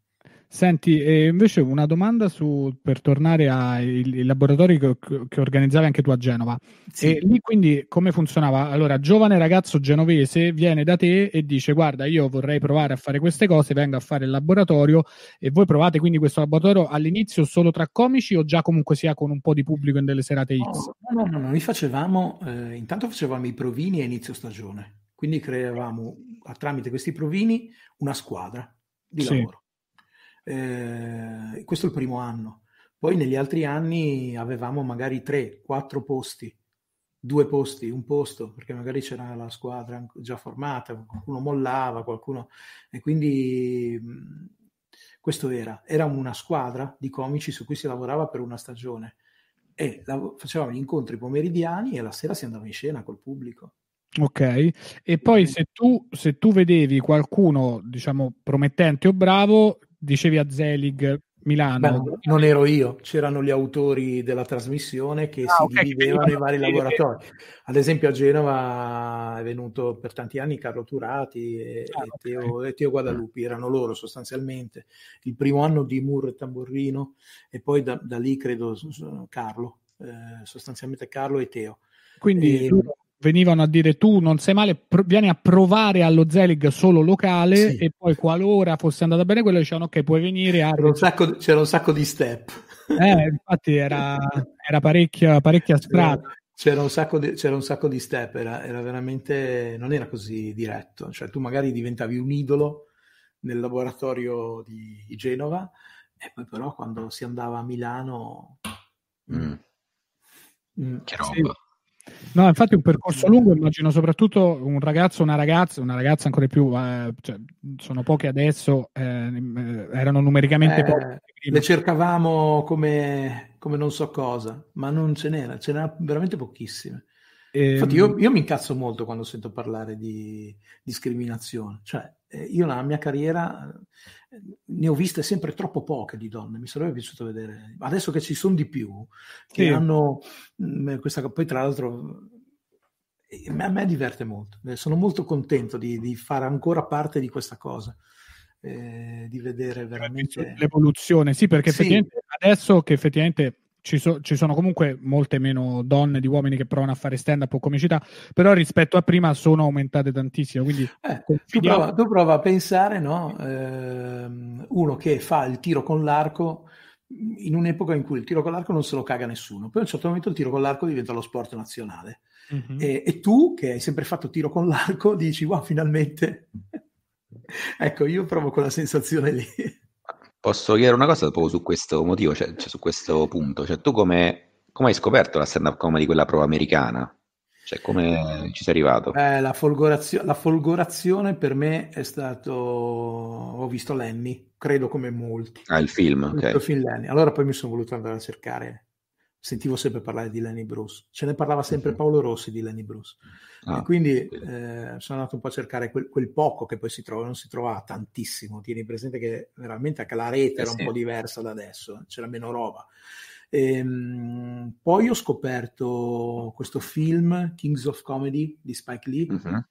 Senti, invece una domanda su, per tornare ai laboratori che, che, organizzavi anche tu a Genova. Sì. E lì quindi come funzionava? Allora, giovane ragazzo genovese viene da te e dice guarda, io vorrei provare a fare queste cose, vengo a fare il laboratorio e voi provate quindi questo laboratorio all'inizio solo tra comici o già comunque sia con un po' di pubblico in delle serate X? No, no, no, noi facevamo, eh, intanto facevamo i provini a inizio stagione, quindi creavamo tramite questi provini una squadra di sì. lavoro eh, questo è il primo anno. Poi negli altri anni avevamo magari tre, quattro posti, due posti, un posto, perché magari c'era la squadra già formata, qualcuno mollava, qualcuno... E quindi questo era, era una squadra di comici su cui si lavorava per una stagione e la, facevamo gli incontri pomeridiani e la sera si andava in scena col pubblico. Ok, e poi se tu, se tu vedevi qualcuno, diciamo, promettente o bravo, dicevi a Zelig Milano. Beh, non ero io, c'erano gli autori della trasmissione che ah, si okay, dividevano i vari *laughs* laboratori. Ad esempio a Genova è venuto per tanti anni Carlo Turati e, ah, e, Teo, e Teo, Guadalupi, erano loro sostanzialmente. Il primo anno di Murro e Tamburrino e poi da, da lì credo Carlo, eh, sostanzialmente Carlo e Teo. Quindi e, venivano a dire tu non sei male, pr- vieni a provare allo Zelig solo locale sì. e poi qualora fosse andata bene quello dicevano ok puoi venire a... C'era un sacco, c'era un sacco di step. Eh, infatti era, era parecchia, parecchia strada. C'era un, sacco di, c'era un sacco di step, era, era, veramente, non era così diretto, cioè tu magari diventavi un idolo nel laboratorio di, di Genova e poi però quando si andava a Milano... Mm. Mm, che roba. Sì, No, infatti un percorso lungo, immagino soprattutto un ragazzo, una ragazza, una ragazza ancora di più, eh, cioè, sono poche adesso, eh, eh erano numericamente eh, poche. Le cercavamo come, come, non so cosa, ma non ce n'era, ce n'era veramente pochissime. Infatti io, io, mi incazzo molto quando sento parlare di discriminazione, cioè eh, io nella mia carriera ne ho viste sempre troppo poche di donne, mi sarebbe piaciuto vedere. Adesso che ci sono di più, che sì. hanno mh, mm, questa... Poi tra l'altro a me diverte molto, eh, sono molto contento di, di fare ancora parte di questa cosa. Eh, di vedere veramente l'evoluzione, sì, perché sì. adesso che effettivamente ci, so, ci, sono comunque molte meno donne di uomini che provano a fare stand up o comicità, però rispetto a prima sono aumentate tantissimo. Quindi eh, tu, prova, tu, prova, a pensare, no? eh, uno che fa il tiro con l'arco in un'epoca in cui il tiro con l'arco non se lo caga nessuno, poi a un certo momento il tiro con l'arco diventa lo sport nazionale. Mm-hmm. E, e tu, che hai sempre fatto tiro con l'arco, dici, wow, finalmente. *laughs* ecco, io provo quella sensazione lì. Posso chiedere una cosa proprio su questo motivo, cioè, cioè su questo punto? Cioè, tu come, come hai scoperto la stand-up comedy, quella pro americana? Cioè, come ci sei arrivato? Eh, la, folgorazio- la, folgorazione per me è stato... Ho visto Lenny, credo come molti. Ah, il film, ok. Il film Lenny. Allora poi mi sono voluto andare a cercare sentivo sempre parlare di Lenny Bruce. Ce ne parlava sempre mhm. Paolo Rossi di Lenny Bruce. Ah, e quindi eh, sono andato un po' a cercare quel, quel, poco che poi si trova, non si trovava tantissimo. Tieni presente che veramente anche la rete era un po' diversa da adesso, c'era meno roba. E, ehm, poi ho scoperto questo film, Kings of Comedy di Spike Lee, uh-huh.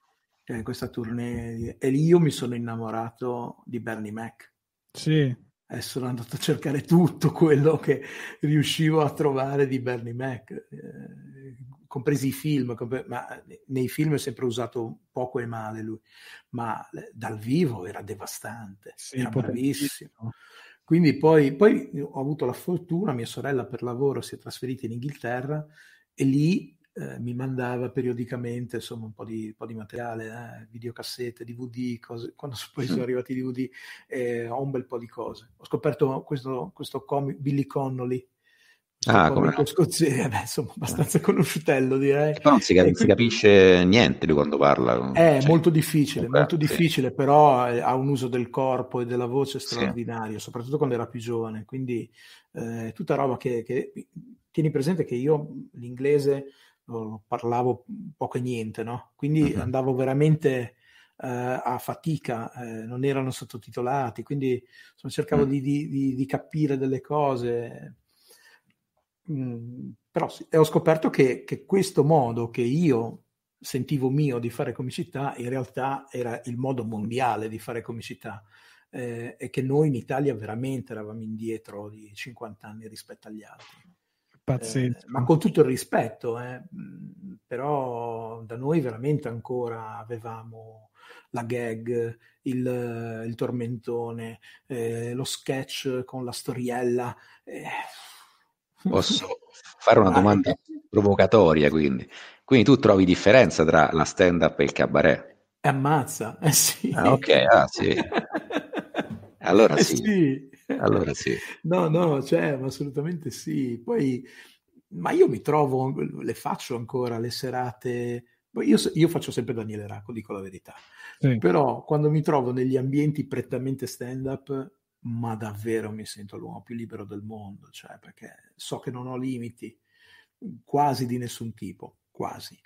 che è questa tournée, e lì io mi sono innamorato di Bernie Mac. Sì e sono andato a cercare tutto quello che riuscivo a trovare di Bernie Mac, eh, compresi i film, compre- ma nei film è sempre usato poco e male lui, ma dal vivo era devastante, sì, era bravissimo. Quindi poi, poi ho avuto la fortuna, mia sorella per lavoro si è trasferita in Inghilterra e lì eh, mi mandava periodicamente insomma un po' di, un po di materiale, eh, videocassette, DVD, cose. quando *laughs* poi sono arrivati i DVD eh, ho un bel po' di cose. Ho scoperto questo, questo comic, Billy Connolly, Ah, come scozzese, *laughs* beh, insomma, abbastanza conosciutello direi. Però non si, cap- si capisce niente lui quando parla. È cioè, molto difficile, comunque, molto difficile, sì. però ha un uso del corpo e della voce straordinario, sì. soprattutto quando era più giovane. Quindi eh, tutta roba che, che, tieni presente che io l'inglese parlavo poco e niente, no? Quindi uh-huh. andavo veramente uh, a fatica, eh, non erano sottotitolati, quindi insomma, cercavo uh-huh. di, di, di, capire delle cose. Mm, però sì, ho scoperto che, che questo modo che io sentivo mio di fare comicità in realtà era il modo mondiale di fare comicità eh, e che noi in Italia veramente eravamo indietro di 50 anni rispetto agli altri. Eh, ma con tutto il rispetto, eh, però da noi veramente ancora avevamo la gag, il, il tormentone, eh, lo sketch con la storiella. Eh. Posso fare una *laughs* domanda provocatoria quindi? Quindi tu trovi differenza tra la stand-up e il cabaret? Ammazza, eh sì. Ah, ok, ah sì. *laughs* Allora eh sì. sì. Allora sì. *laughs* No, no, cioè, assolutamente sì. Poi, ma io mi trovo, le faccio ancora le serate. Io, io faccio sempre Daniele Racco, dico la verità. Sì. Però quando mi trovo negli ambienti prettamente stand-up, ma davvero mi sento l'uomo più libero del mondo, cioè perché so che non ho limiti quasi di nessun tipo, quasi.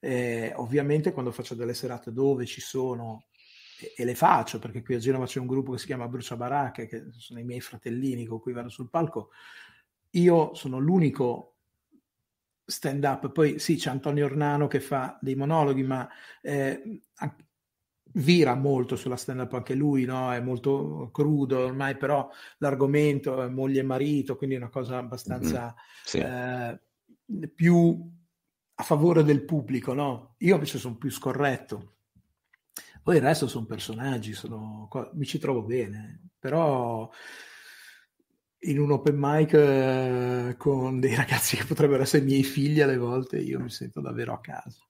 Eh, ovviamente quando faccio delle serate dove ci sono e, le faccio perché qui a Genova c'è un gruppo che si chiama Brucia Baracche, che sono i miei fratellini con cui vado sul palco. Io sono l'unico stand up, poi sì, c'è Antonio Ornano che fa dei monologhi, ma eh, vira molto sulla stand up anche lui, no? è molto crudo ormai, però l'argomento è moglie e marito, quindi è una cosa abbastanza mm-hmm. sì. eh, più a favore del pubblico. No? Io invece sono più scorretto poi il resto sono personaggi, sono, mi ci trovo bene, però in un open mic eh, con dei ragazzi che potrebbero essere miei figli alle volte, io mi sento davvero a casa.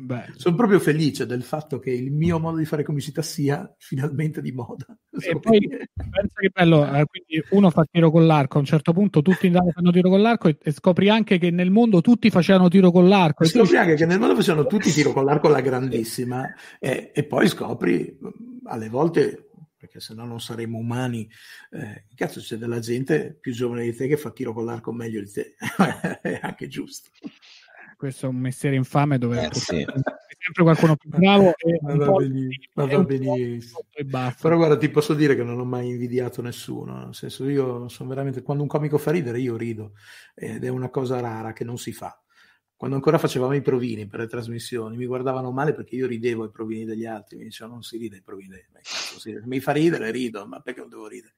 Beh. Sono proprio felice del fatto che il mio modo di fare comicità sia finalmente di moda. E poi pensa che bello, eh, quindi uno fa tiro con l'arco, a un certo punto tutti in Italia fanno tiro con l'arco e, e, scopri anche che nel mondo tutti facevano tiro con l'arco. E scopri anche che nel mondo facevano tutti tiro con l'arco alla grandissima e, e poi scopri alle volte perché se no non saremmo umani. Eh, cazzo, c'è della gente più giovane di te che fa tiro con l'arco meglio di te, *laughs* è anche giusto questo è un mestiere infame dove eh, sì. sempre qualcuno più bravo e *laughs* ma va, benissimo, ma va benissimo. però guarda ti posso dire che non ho mai invidiato nessuno nel senso io sono veramente quando un comico fa ridere io rido ed è una cosa rara che non si fa quando ancora facevamo i provini per le trasmissioni mi guardavano male perché io ridevo ai provini degli altri mi dicevano non si ride ai provini degli mi fa ridere rido ma perché non devo ridere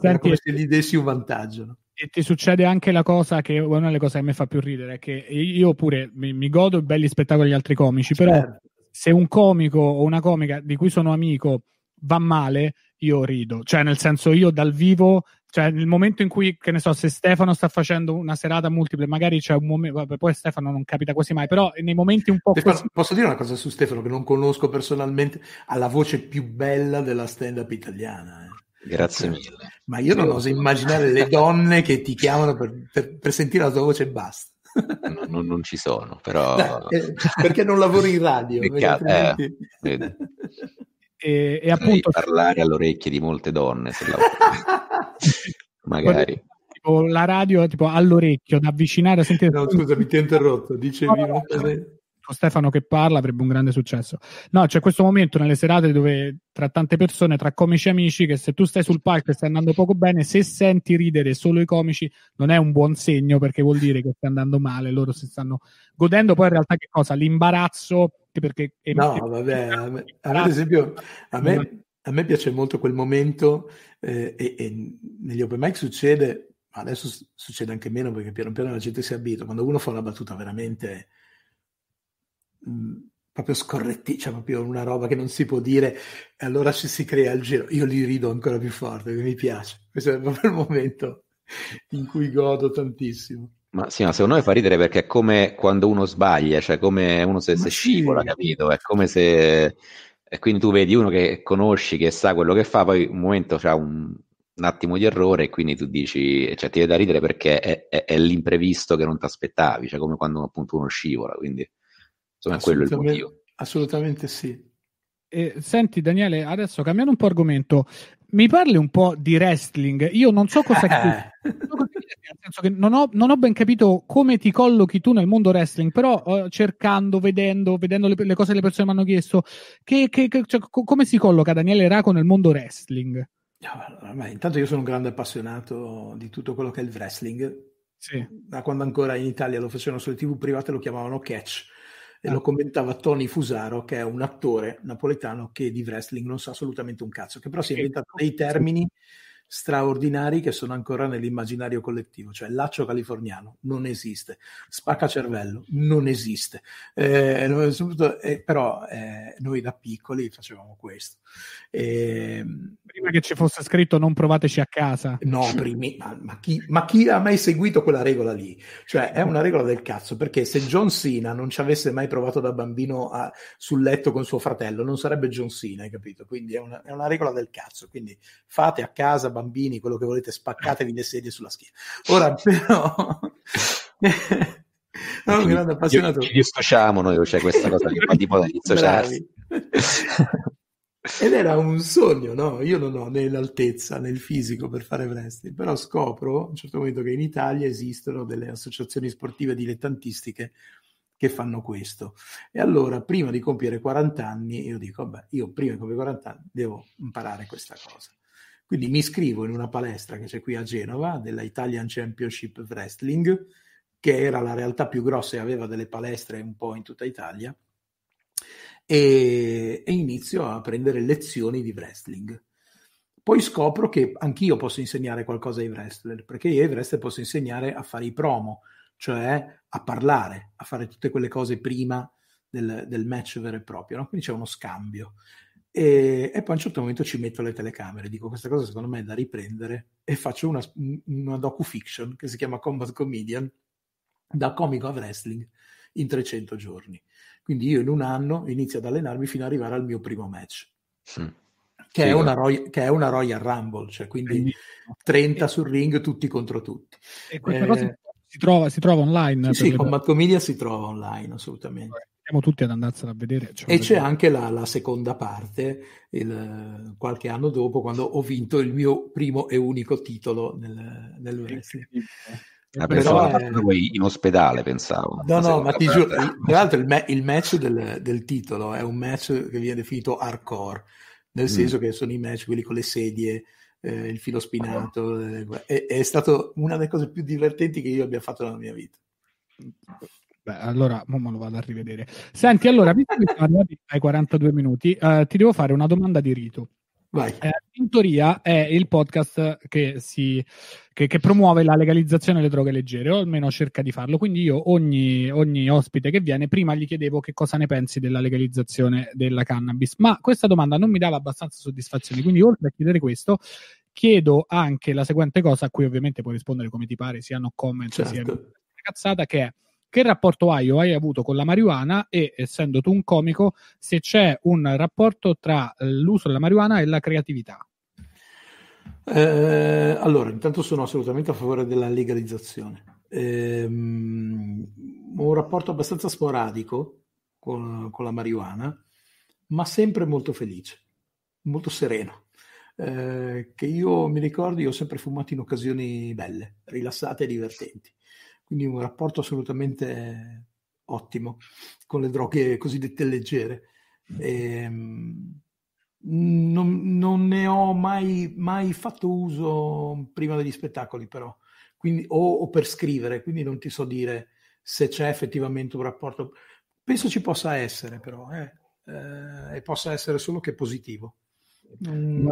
Senti, come se gli dessi un vantaggio no? E ti succede anche la cosa che una delle cose che mi fa più ridere è che io pure mi, mi godo i belli spettacoli degli altri comici, certo. però se un comico o una comica di cui sono amico va male, io rido. Cioè, nel senso, io dal vivo, cioè nel momento in cui, che ne so, se Stefano sta facendo una serata multiple, magari c'è un momento, vabbè, poi Stefano non capita quasi mai, però nei momenti un po' Stefano, così... Posso dire una cosa su Stefano che non conosco personalmente? Ha la voce più bella della stand-up italiana. Eh. Grazie mille. Ma io non oso immaginare le donne che ti chiamano per, per, per sentire la tua voce e basta. No, non, non, ci sono, però... Eh, perché non lavori in radio? Altrimenti... Eh, e, e appunto... parlare all'orecchie di molte donne, se *laughs* magari. Tipo, la radio tipo all'orecchio, da avvicinare a sentire... No, scusa, mi ti ho interrotto, dicevi... No, no, no. Stefano che parla avrebbe un grande successo. No, c'è questo momento nelle serate dove tra tante persone, tra comici e amici, che se tu stai sul palco e stai andando poco bene, se senti ridere solo i comici non è un buon segno perché vuol dire che stai andando male, loro si stanno godendo poi in realtà che cosa? L'imbarazzo perché... No, vabbè, a me, a me ad esempio, a me, a me piace molto quel momento eh, e, e negli open mic succede adesso succede anche meno perché piano piano la gente si abitua, quando uno fa una battuta veramente mh, proprio scorretti, cioè proprio una roba che non si può dire, e allora ci si crea il giro. Io li rido ancora più forte, mi piace. Questo è proprio il momento in cui godo tantissimo. Ma sì, ma secondo me fa ridere perché è come quando uno sbaglia, cioè come uno se, se scivola, capito? È come se... E quindi tu vedi uno che conosci, che sa quello che fa, poi un momento c'ha un, un attimo di errore e quindi tu dici, cioè ti viene da ridere perché è, è, è l'imprevisto che non ti aspettavi, cioè come quando appunto uno scivola, quindi... Insomma, quello è il motivo. Assolutamente sì. Eh, senti Daniele, adesso cambiando un po' argomento, mi parli un po' di wrestling? Io non so cosa... *laughs* Eh. nel senso che non ho, non ho, ben capito come ti collochi tu nel mondo wrestling, però uh, cercando, vedendo, vedendo le, le, cose che le persone mi hanno chiesto, che, che, che, cioè, co- come si colloca Daniele Raco nel mondo wrestling? No, intanto io sono un grande appassionato di tutto quello che è il wrestling. Sì. Da quando ancora in Italia lo facevano sulle tv private lo chiamavano catch e ah. lo commentava Tony Fusaro, che è un attore napoletano che di wrestling non sa assolutamente un cazzo, che però si è inventato dei termini straordinari che sono ancora nell'immaginario collettivo, cioè laccio californiano non esiste, spacca cervello non esiste, eh, eh, però eh, noi da piccoli facevamo questo. Eh, prima che ci fosse scritto non provateci a casa. No, primi, ma, ma, chi, ma, chi, ha mai seguito quella regola lì? Cioè è una regola del cazzo, perché se John Cena non ci avesse mai provato da bambino a, sul letto con suo fratello, non sarebbe John Cena, hai capito? Quindi è una, è una regola del cazzo, quindi fate a casa bambini, quello che volete, spaccatevi le sedie sulla schiena. Ora però... *laughs* no, un grande appassionato. Ci dissociamo noi, c'è cioè questa cosa che fa tipo *laughs* da dissociarsi. Ed era un sogno, no? Io non ho né l'altezza né il fisico per fare wrestling, però scopro a un certo momento che in Italia esistono delle associazioni sportive dilettantistiche che fanno questo. E allora, prima di compiere 40 anni, io dico, vabbè, io prima di compiere 40 anni devo imparare questa cosa. Quindi mi iscrivo in una palestra che c'è qui a Genova, della Italian Championship Wrestling, che era la realtà più grossa e aveva delle palestre un po' in tutta Italia, e, e inizio a prendere lezioni di wrestling. Poi scopro che anch'io posso insegnare qualcosa ai wrestler, perché io ai wrestler posso insegnare a fare i promo, cioè a parlare, a fare tutte quelle cose prima del, del match vero e proprio. No? Quindi c'è uno scambio. E, e, poi a un certo momento ci metto le telecamere, dico questa cosa secondo me è da riprendere e faccio una, una docu-fiction che si chiama Combat Comedian, da comico a wrestling in 300 giorni. Quindi io in un anno inizio ad allenarmi fino ad arrivare al mio primo match. Mm. Che, sì, è una Roy- che, è una Royal Rumble, cioè quindi 30 sul ring tutti contro tutti. E questa eh, cosa si trova, si trova online? Sì, sì Combat Comedian si trova online, assolutamente siamo tutti ad andarsela a vedere. Cioè, e c'è vedere. anche la, la, seconda parte, il, qualche anno dopo, quando ho vinto il mio primo e unico titolo nel, nel wrestling. Ah, pensavo è... in ospedale, pensavo. No, no, ma ti giuro, tra l'altro il, ma- il match del, del, titolo è un match che viene definito hardcore, nel mm. senso che sono i match quelli con le sedie, eh, il filo spinato, eh, è, è stata una delle cose più divertenti che io abbia fatto nella mia vita. Beh, allora me lo vado a rivedere. Senti, allora, visto che siamo arrivati ai 42 minuti, uh, ti devo fare una domanda di rito. Vai. Eh, in teoria è il podcast che, si, che, che, promuove la legalizzazione delle droghe leggere, o almeno cerca di farlo. Quindi io ogni, ogni, ospite che viene, prima gli chiedevo che cosa ne pensi della legalizzazione della cannabis. Ma questa domanda non mi dava abbastanza soddisfazione. Quindi, oltre a chiedere questo, chiedo anche la seguente cosa, a cui ovviamente puoi rispondere come ti pare, sia no comment certo. sia cazzata, che è che rapporto hai o hai avuto con la marijuana e, essendo tu un comico, se c'è un rapporto tra eh, l'uso della marijuana e la creatività? Eh, allora, intanto sono assolutamente a favore della legalizzazione. Eh, un rapporto abbastanza sporadico con, con, la marijuana, ma sempre molto felice, molto sereno. Eh, che io mi ricordi, ho sempre fumato in occasioni belle, rilassate e divertenti. Quindi un rapporto assolutamente ottimo con le droghe cosiddette leggere. E, ehm, non, non, ne ho mai, mai, fatto uso prima degli spettacoli, però, quindi, o, o, per scrivere, quindi non ti so dire se c'è effettivamente un rapporto. Penso ci possa essere, però, eh, eh, e possa essere solo che positivo. Mm,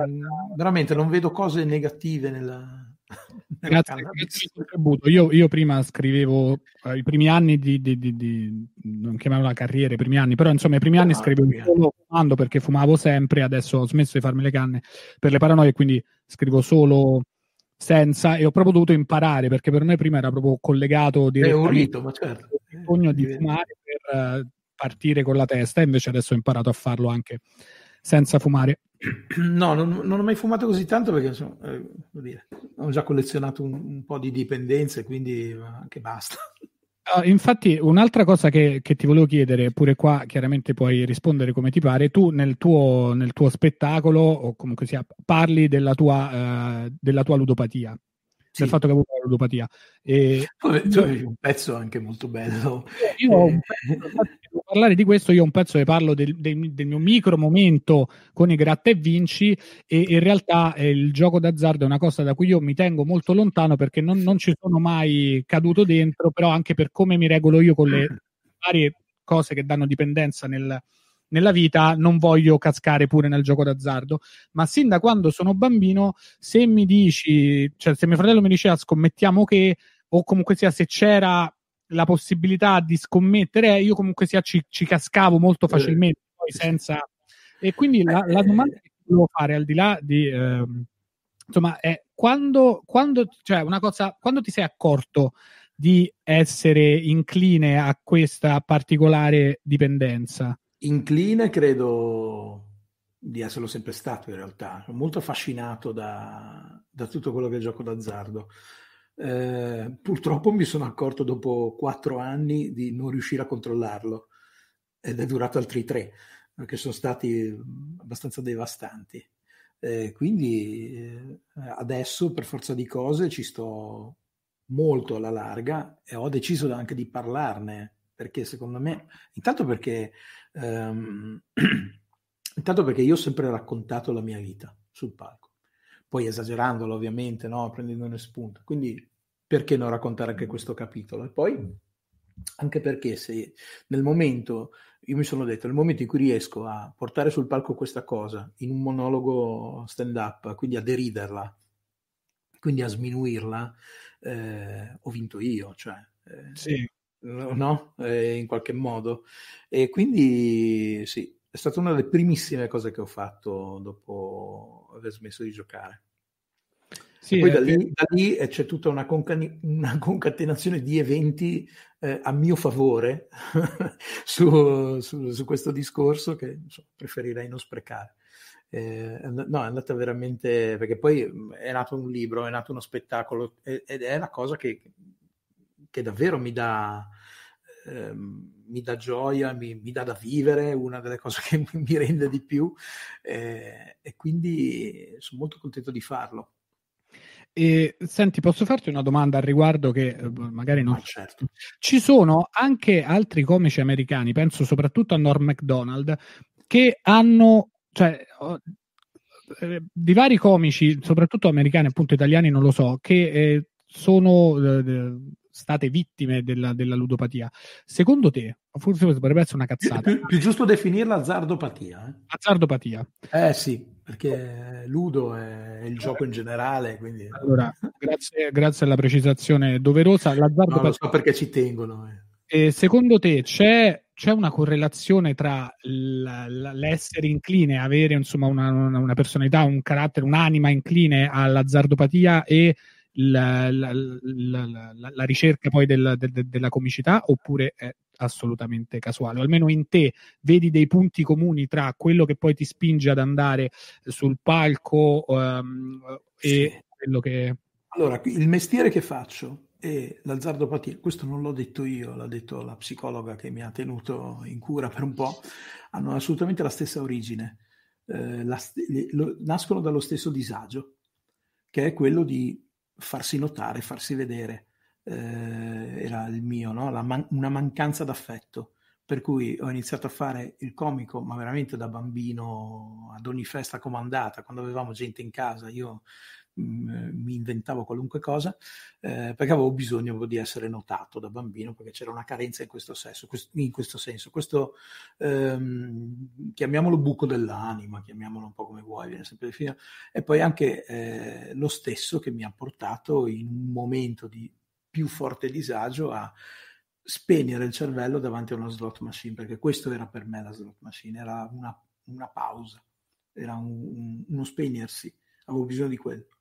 veramente non vedo cose negative nella, grazie, grazie contributo. Io, io, prima scrivevo eh, i primi anni di, di, di, di non chiamiamola carriera, i primi anni, però insomma i primi anni ah, scrivevo solo fumando perché fumavo sempre, adesso ho smesso di farmi le canne per le paranoie, quindi scrivo solo senza e ho proprio dovuto imparare perché per me prima era proprio collegato direttamente è un rito, ma certo. il bisogno di fumare per uh, partire con la testa, invece adesso ho imparato a farlo anche senza fumare. No, non, non, ho mai fumato così tanto perché insomma, eh, dire, ho già collezionato un, un, po' di dipendenze, quindi anche basta. Uh, infatti, un'altra cosa che, che, ti volevo chiedere, pure qua chiaramente puoi rispondere come ti pare, tu nel tuo, nel tuo spettacolo o comunque sia parli della tua, uh, della tua ludopatia. Sì. del fatto che avuto la ludopatia. E, tu avevi un pezzo anche molto bello. Io ho un pezzo, devo parlare di questo, io ho un pezzo che parlo del, del, del mio micro momento con i gratta e vinci e in realtà eh, il gioco d'azzardo è una cosa da cui io mi tengo molto lontano perché non, non ci sono mai caduto dentro, però anche per come mi regolo io con le *laughs* varie cose che danno dipendenza nel, nella vita non voglio cascare pure nel gioco d'azzardo. Ma sin da quando sono bambino, se mi dici, cioè se mio fratello mi diceva scommettiamo che, o comunque sia se c'era la possibilità di scommettere, io comunque sia ci, ci cascavo molto eh. facilmente, poi senza... E quindi la, la domanda che volevo fare, al di là di... Eh, insomma, è quando, quando, cioè una cosa, quando ti sei accorto di essere incline a questa particolare dipendenza? Incline credo di esserlo sempre stato in realtà, molto affascinato da, da tutto quello che è gioco d'azzardo. Eh, purtroppo mi sono accorto dopo quattro anni di non riuscire a controllarlo ed è durato altri tre, perché sono stati abbastanza devastanti. Eh, quindi eh, adesso per forza di cose ci sto molto alla larga e ho deciso anche di parlarne perché secondo me, intanto perché, um, *clears throat* intanto perché io ho sempre raccontato la mia vita sul palco, poi esagerandolo ovviamente, no? prendendone spunto, quindi perché non raccontare anche questo capitolo? E poi anche perché se nel momento, io mi sono detto, nel momento in cui riesco a portare sul palco questa cosa in un monologo stand up, quindi a deriderla, quindi a sminuirla, eh, ho vinto io, cioè eh, sì no? Eh, in qualche modo. E quindi sì, è stata una delle primissime cose che ho fatto dopo aver smesso di giocare. Sì, poi da lì, da lì, c'è tutta una, concani- una, concatenazione di eventi eh, a mio favore *laughs* su, su, su, questo discorso che insomma, preferirei non sprecare. Eh, no, è andata veramente perché poi è nato un libro, è nato uno spettacolo ed è la cosa che che davvero mi dà, eh, mi dà gioia, mi, mi, dà da vivere, una delle cose *laughs* che mi rende di più eh, e quindi sono molto contento di farlo. E, senti, posso farti una domanda al riguardo che eh, magari non... Ah, certo. Ci sono anche altri comici americani, penso soprattutto a Norm MacDonald, che hanno... Cioè, eh, di vari comici, soprattutto americani, appunto italiani, non lo so, che eh, sono eh, state vittime della, della, ludopatia. Secondo te, forse potrebbe essere una cazzata. Più, *laughs* più giusto definirla azzardopatia. Eh? Azzardopatia. Eh sì, perché ludo è il gioco in generale. Quindi... Allora, grazie, grazie alla precisazione doverosa. L'azzardopatia... No, lo so perché ci tengono. Eh. E secondo te c'è, c'è, una correlazione tra l'essere incline, avere insomma una, una, una personalità, un carattere, un'anima incline all'azzardopatia e la, la, la, la ricerca poi del, del, della comicità oppure è assolutamente casuale? O almeno in te vedi dei punti comuni tra quello che poi ti spinge ad andare sul palco um, e sì. quello che... Allora, il mestiere che faccio e l'azzardopatia, questo non l'ho detto io, l'ha detto la psicologa che mi ha tenuto in cura per un po', hanno assolutamente la stessa origine, eh, la, lo, nascono dallo stesso disagio, che è quello di farsi notare, farsi vedere. Eh, era il mio, no? man- una mancanza d'affetto. Per cui ho iniziato a fare il comico, ma veramente da bambino, ad ogni festa comandata, quando avevamo gente in casa, io Mm, mi inventavo qualunque cosa eh, perché avevo bisogno di essere notato da bambino perché c'era una carenza in questo senso, in questo, senso. questo ehm, chiamiamolo buco dell'anima, chiamiamolo un po' come vuoi, viene sempre definito, e poi anche eh, lo stesso che mi ha portato in un momento di più forte disagio a spegnere il cervello davanti a una slot machine, perché questo era per me la slot machine, era una, una pausa, era un, un, uno spegnersi, avevo bisogno di quello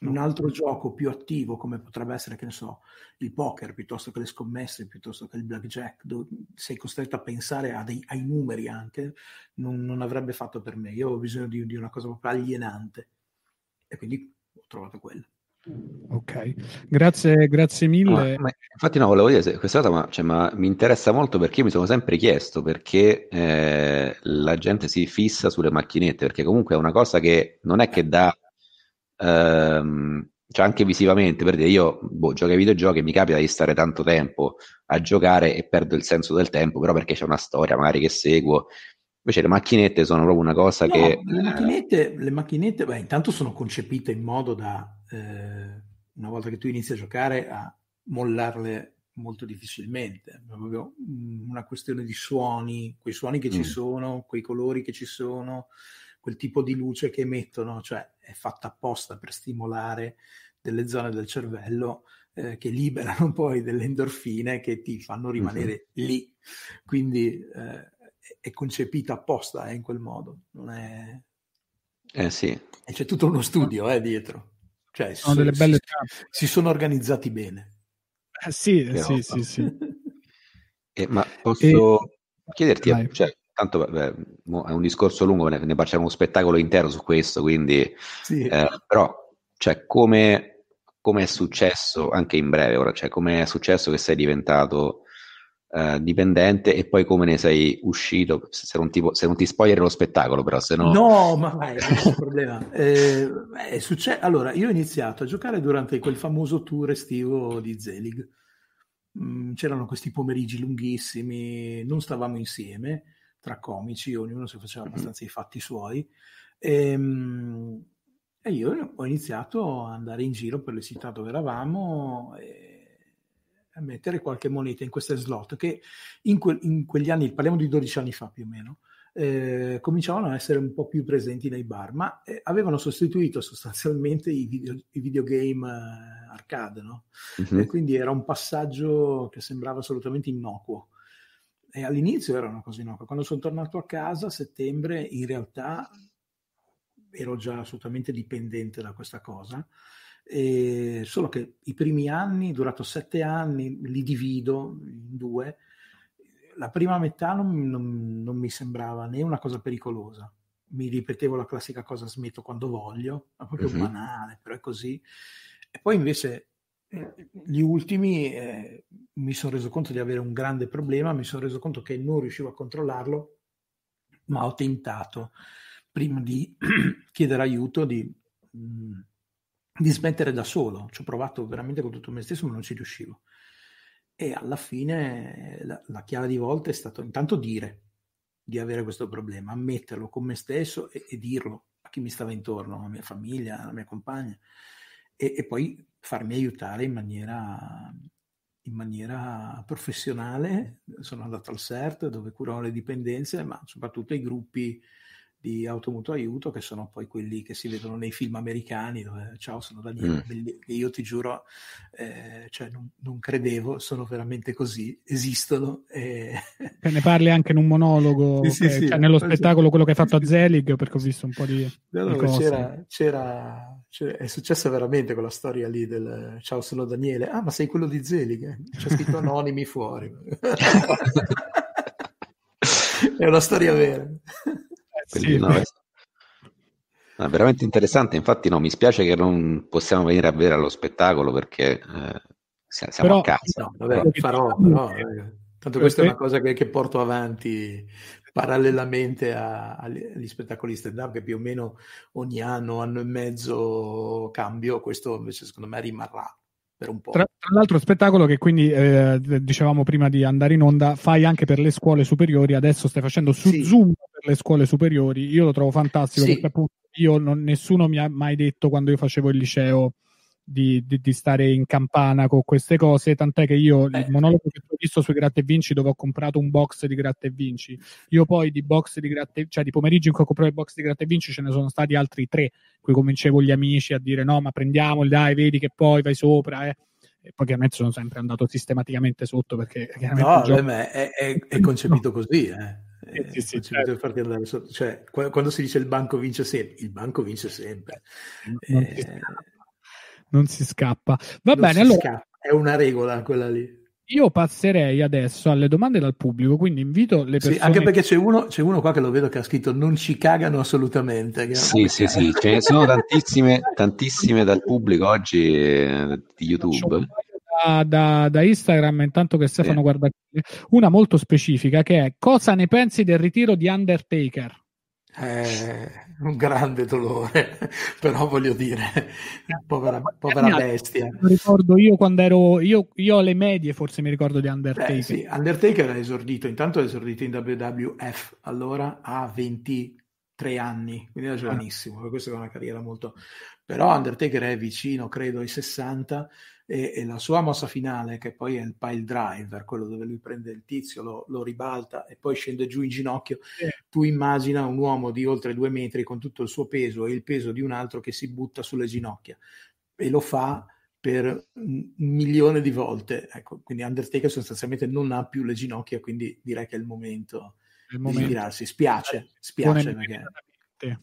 un altro gioco più attivo come potrebbe essere, che ne so, il poker piuttosto che le scommesse, piuttosto che il blackjack, dove sei costretto a pensare a dei, ai numeri anche, non, non, avrebbe fatto per me. Io ho bisogno di, di, una cosa proprio alienante e quindi ho trovato quello. Ok, grazie, grazie mille. Ah, ma infatti no, volevo dire questa cosa, ma, cioè, ma, mi interessa molto perché io mi sono sempre chiesto perché eh, la gente si fissa sulle macchinette, perché comunque è una cosa che non è che dà ehm, cioè anche visivamente, per dire io boh, gioco ai videogiochi e mi capita di stare tanto tempo a giocare e perdo il senso del tempo, però perché c'è una storia magari che seguo. Invece le macchinette sono proprio una cosa no, che... Le macchinette, le macchinette beh, intanto sono concepite in modo da, eh, una volta che tu inizi a giocare, a mollarle molto difficilmente. È proprio una questione di suoni, quei suoni che mm. ci sono, quei colori che ci sono, quel tipo di luce che emettono, cioè è fatta apposta per stimolare delle zone del cervello eh, che liberano *laughs* poi delle endorfine che ti fanno rimanere mm-hmm. lì. Quindi eh, è concepita apposta eh, in quel modo. Non è... Eh sì. E c'è tutto uno studio eh, dietro. Cioè, sono so, delle belle si, si, sono organizzati bene. Eh, sì, Però, sì, sì, sì. Eh, ma posso e... chiederti, cioè, tanto beh, è un discorso lungo, ne, ne facciamo uno spettacolo intero su questo, quindi sì. eh, però cioè, come, come, è successo anche in breve ora, cioè come è successo che sei diventato eh, dipendente e poi come ne sei uscito, se non ti, se non ti spoileri lo spettacolo però, se no... No, ma vai, non c'è problema. *laughs* Eh, è succe- allora, io ho iniziato a giocare durante quel famoso tour estivo di Zelig. Mm, c'erano questi pomeriggi lunghissimi, non stavamo insieme, tra comici, ognuno si faceva abbastanza i fatti suoi. E, ehm, e io ho iniziato ad andare in giro per le città dove eravamo e a mettere qualche moneta in queste slot che in, que- in quegli anni, parliamo di 12 anni fa più o meno, eh, cominciavano a essere un po' più presenti nei bar, ma eh, avevano sostituito sostanzialmente i, video, i videogame eh, arcade, no? E quindi era un passaggio che sembrava assolutamente innocuo. E all'inizio era una cosa innocua. Quando sono tornato a casa a settembre, in realtà ero già assolutamente dipendente da questa cosa. E solo che i primi anni, durato sette anni, li divido in due. La prima metà non, non, non mi sembrava né una cosa pericolosa. Mi ripetevo la classica cosa smetto quando voglio, ma proprio uh-huh. banale, però è così. E poi invece gli ultimi eh, mi sono reso conto di avere un grande problema, mi sono reso conto che non riuscivo a controllarlo, ma ho tentato prima di *clears throat* chiedere aiuto di, mm, di smettere da solo. Ci ho provato veramente con tutto me stesso, ma non ci riuscivo. E alla fine la, la chiave di volta è stato intanto dire di avere questo problema, ammetterlo con me stesso e, e dirlo a chi mi stava intorno, alla mia famiglia, alla mia compagna, e, e poi farmi aiutare in maniera, in maniera professionale. Sono andato al CERT dove curavo le dipendenze, ma soprattutto ai gruppi di automutuo aiuto, che sono poi quelli che si vedono nei film americani, dove ciao, sono Daniele, mm. io ti giuro, eh, cioè non, non, credevo, sono veramente così, esistono. E... *laughs* ne parli anche in un monologo, sì, che, sì, cioè, nello spettacolo, quello che hai fatto a Zelig, perché ho visto un po' di, no, di c'era, c'era, c'era, è successa veramente quella storia lì del ciao, sono Daniele, ah, ma sei quello di Zelig, c'è scritto anonimi fuori. *laughs* *laughs* è una storia vera. Quindi, sì. no, è, no, veramente interessante. Infatti, no, mi spiace che non possiamo venire a vedere allo spettacolo perché eh, siamo però, a casa. No, vabbè, farò, però, eh, tanto questa è una cosa che, che porto avanti parallelamente a, agli spettacoli stand up che più o meno ogni anno, anno e mezzo cambio, questo invece secondo me rimarrà per un po'. Tra, tra l'altro spettacolo che quindi eh, dicevamo prima di andare in onda, fai anche per le scuole superiori, adesso stai facendo su sì. Zoom le scuole superiori, io lo trovo fantastico sì. perché appunto io non, nessuno mi ha mai detto quando io facevo il liceo di, di, di, stare in campana con queste cose, tant'è che io eh. il monologo che ho visto sui Gratta e Vinci dove ho comprato un box di Gratta e Vinci, io poi di box di Gratta cioè di pomeriggio in cui ho comprato il box di Gratta e Vinci ce ne sono stati altri tre, cui convincevo gli amici a dire no ma prendiamoli dai, vedi che poi vai sopra, eh. E poi chiaramente sono sempre andato sistematicamente sotto perché chiaramente no, gioco... è, è, è, *laughs* concepito così, eh. Sì, sì, certo. farti andare sotto. Cioè, quando si dice il banco vince sempre, il banco vince sempre. Non, eh, si, non si scappa. Va bene, allora. Scappa. È una regola quella lì. Io passerei adesso alle domande dal pubblico, quindi invito le persone. Sì, anche perché c'è uno, c'è uno, qua che lo vedo che ha scritto non ci cagano assolutamente. Sì, sì, sì, ce ne sono tantissime, tantissime dal pubblico oggi eh, di YouTube. Da, da, da, Instagram, intanto che Stefano sì. guarda una molto specifica che è cosa ne pensi del ritiro di Undertaker? È un grande dolore, *laughs* però voglio dire, *laughs* povera, povera bestia. Mi ricordo io quando ero, io, io alle medie forse mi ricordo di Undertaker. Beh, sì, Undertaker ha esordito, intanto ha esordito in WWF, allora ha 23 anni, quindi era giovanissimo, ah. questa è una carriera molto... Però Undertaker è vicino, credo, ai 60 e, e, la sua mossa finale, che poi è il pile driver, quello dove lui prende il tizio, lo, lo ribalta e poi scende giù in ginocchio, sì. tu immagina un uomo di oltre due metri con tutto il suo peso e il peso di un altro che si butta sulle ginocchia e lo fa per un milione di volte. Ecco, quindi Undertaker sostanzialmente non ha più le ginocchia, quindi direi che è il momento, il momento. di tirarsi. Spiace, spiace. Perché...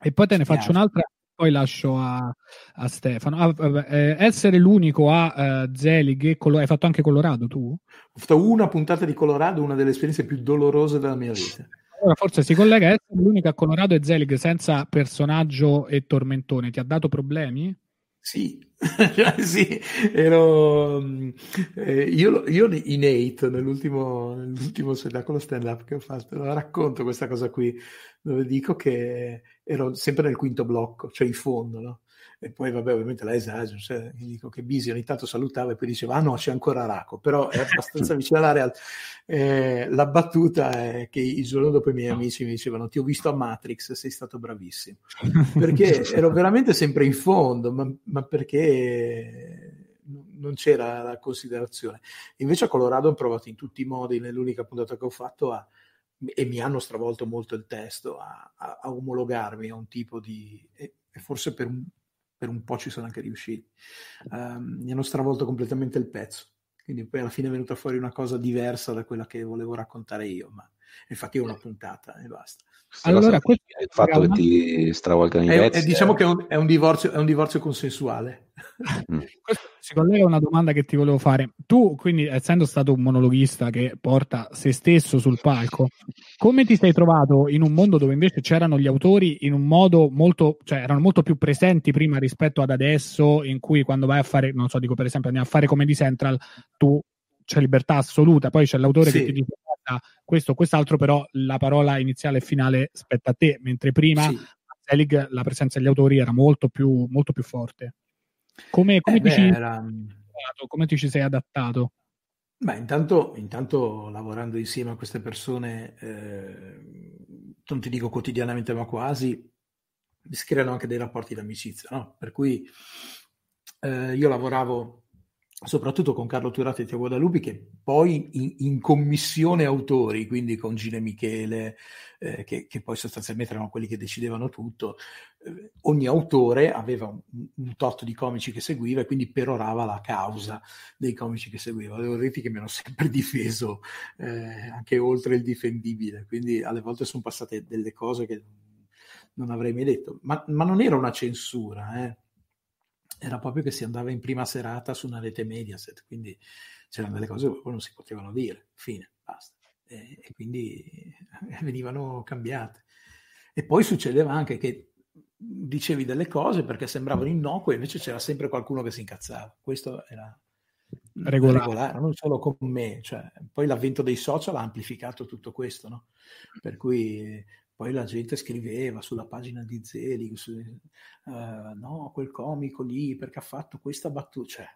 E poi te ne spiace. faccio un'altra poi lascio a, a Stefano. Ah, eh, essere l'unico a uh, Zelig, Colo- hai fatto anche Colorado tu? Ho fatto una puntata di Colorado, una delle esperienze più dolorose della mia vita. Allora, forse si collega a essere l'unico a Colorado e Zelig senza personaggio e tormentone. Ti ha dato problemi? Sì, *laughs* sì, ero eh, io, io in Eight nell'ultimo, nell'ultimo spettacolo stand up che ho fatto, racconto questa cosa qui dove dico che ero sempre nel quinto blocco, cioè in fondo, no? E poi, vabbè, ovviamente la esagero, cioè, dico che Bisi ogni tanto salutava e poi diceva, ah no, c'è ancora Raco, però è abbastanza *laughs* vicino alla realtà. Eh, la battuta è che il giorno dopo i miei amici mi dicevano, ti ho visto a Matrix, sei stato bravissimo. Perché *laughs* ero veramente sempre in fondo, ma, ma perché non c'era la considerazione. Invece a Colorado ho provato in tutti i modi, nell'unica puntata che ho fatto, a, e mi hanno stravolto molto il testo, a, a, a omologarmi a un tipo di... E, e forse per un, per un po' ci sono anche riusciti. Um, mi hanno stravolto completamente il pezzo. Quindi poi alla fine è venuta fuori una cosa diversa da quella che volevo raccontare io, ma infatti è una puntata e basta. Allora, questo il fatto che ti stravolgano i pezzi. È, diciamo è... che è un, è un, divorzio, è un divorzio consensuale. *laughs* Mm. si collega a una domanda che ti volevo fare. Tu, quindi, essendo stato un monologhista che porta se stesso sul palco, come ti sei trovato in un mondo dove invece c'erano gli autori in un modo molto, cioè erano molto più presenti prima rispetto ad adesso, in cui quando vai a fare, non so, dico per esempio, andiamo a fare Comedy Central, tu c'è libertà assoluta, poi c'è l'autore sì. che ti dice questo o quest'altro, però la parola iniziale e finale spetta a te, mentre prima sì. a Selig la presenza degli autori era molto più, molto più forte. Come, come, eh ti beh, ci... era... come, ti ci... sei adattato? Beh, intanto, intanto lavorando insieme a queste persone, eh, non ti dico quotidianamente, ma quasi, si creano anche dei rapporti d'amicizia, no? Per cui eh, io lavoravo soprattutto con Carlo Turati e Tio Guadalupi, che poi in, in, commissione autori, quindi con Gine Michele, eh, che, che, poi sostanzialmente erano quelli che decidevano tutto, eh, ogni autore aveva un, un, tot di comici che seguiva e quindi perorava la causa dei comici che seguiva. Devo dirti che mi hanno sempre *laughs* difeso eh, anche oltre il difendibile, quindi alle volte sono passate delle cose che non avrei mai detto, ma, ma non era una censura, eh era proprio che si andava in prima serata su una rete Mediaset, quindi c'erano delle cose che poi non si potevano dire, fine, basta. E, e quindi *laughs* venivano cambiate. E poi succedeva anche che dicevi delle cose perché sembravano innocue, invece c'era sempre qualcuno che si incazzava. Questo era regolare, regolare non solo con me. Cioè, poi l'avvento dei social ha amplificato tutto questo, no? Per cui poi la gente scriveva sulla pagina di Zelig, su, uh, no, quel comico lì perché ha fatto questa battuta. Cioè,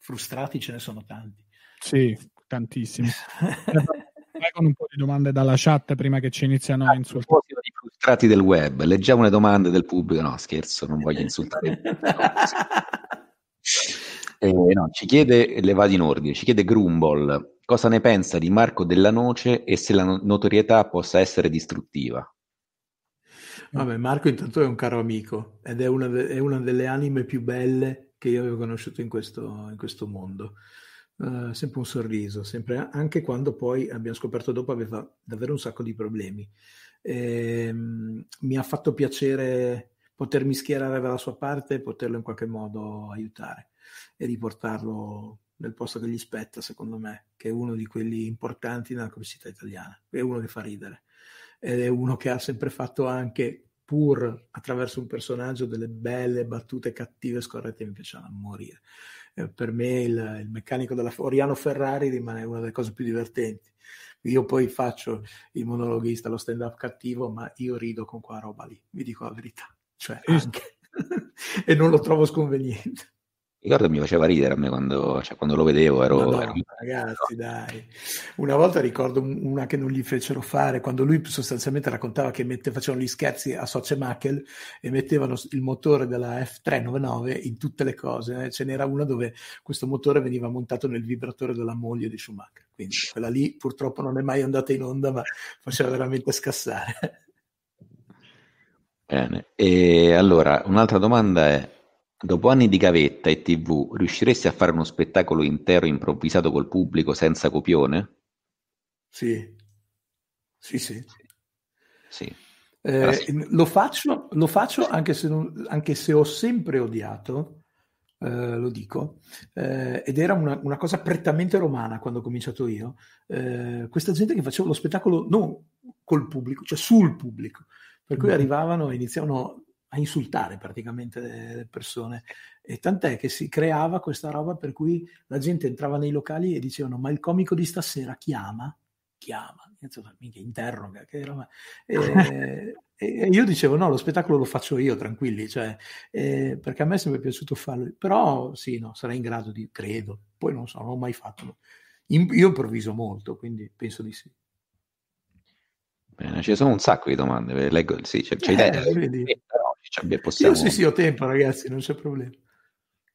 frustrati ce ne sono tanti. Sì, tantissimi. *laughs* Con un po' di domande dalla chat prima che ci iniziano a insultare. I frustrati del web, leggiamo le domande del pubblico. No, scherzo, non voglio insultare. *laughs* eh, no, ci chiede, le vado in ordine, ci chiede Grumbol, Cosa ne pensa di Marco Della Noce e se la notorietà possa essere distruttiva? Vabbè, Marco intanto è un caro amico ed è una, de- è una delle anime più belle che io avevo conosciuto in questo, in questo mondo. Uh, sempre un sorriso, sempre, anche quando poi abbiamo scoperto dopo aveva davvero un sacco di problemi. E, um, mi ha fatto piacere potermi schierare dalla sua parte e poterlo in qualche modo aiutare e riportarlo nel posto che gli spetta, secondo me, che è uno di quelli importanti nella comicità italiana, è uno che fa ridere ed è uno che ha sempre fatto anche, pur attraverso un personaggio, delle belle battute cattive scorrette, mi piacciono a morire. Eh, per me il, il, meccanico della Oriano Ferrari rimane una delle cose più divertenti, io poi faccio il monologhista, lo stand up cattivo, ma io rido con quella roba lì, vi dico la verità. Cioè, *laughs* e non lo trovo sconveniente ricordo mi faceva ridere a me quando, cioè, quando lo vedevo. Ero, no, ero... Ragazzi, dai. Una volta ricordo una che non gli fecero fare, quando lui sostanzialmente raccontava che mette, facevano gli scherzi a Soce e mettevano il motore della F399 in tutte le cose. Eh. Ce n'era una dove questo motore veniva montato nel vibratore della moglie di Schumacher. Quindi quella lì purtroppo non è mai andata in onda, ma faceva veramente scassare. Bene, e allora un'altra domanda è Dopo anni di gavetta e TV, riusciresti a fare uno spettacolo intero improvvisato col pubblico senza copione? Sì, sì, sì. sì. Eh, lo, faccio, lo faccio anche, se non, anche se ho sempre odiato, eh, lo dico, eh, ed era una, una, cosa prettamente romana quando ho cominciato io. Eh, questa gente che faceva lo spettacolo non col pubblico, cioè sul pubblico, per cui mm. arrivavano e iniziavano a insultare praticamente le persone. E tant'è che si creava questa roba per cui la gente entrava nei locali e dicevano: Ma il comico di stasera chiama? Chiama, mica interroga. Che era... *laughs* e, e, io dicevo: No, lo spettacolo lo faccio io, tranquilli, cioè, eh, perché a me è sempre piaciuto farlo. Però sì, no, sarei in grado di, credo. Poi non so, non l'ho mai fatto. io improvviso molto, quindi penso di sì. Bene, ci sono un sacco di domande, leggo, sì, c'è, c'è eh, idea, però possiamo... Sì, sì, ho tempo ragazzi, non c'è problema.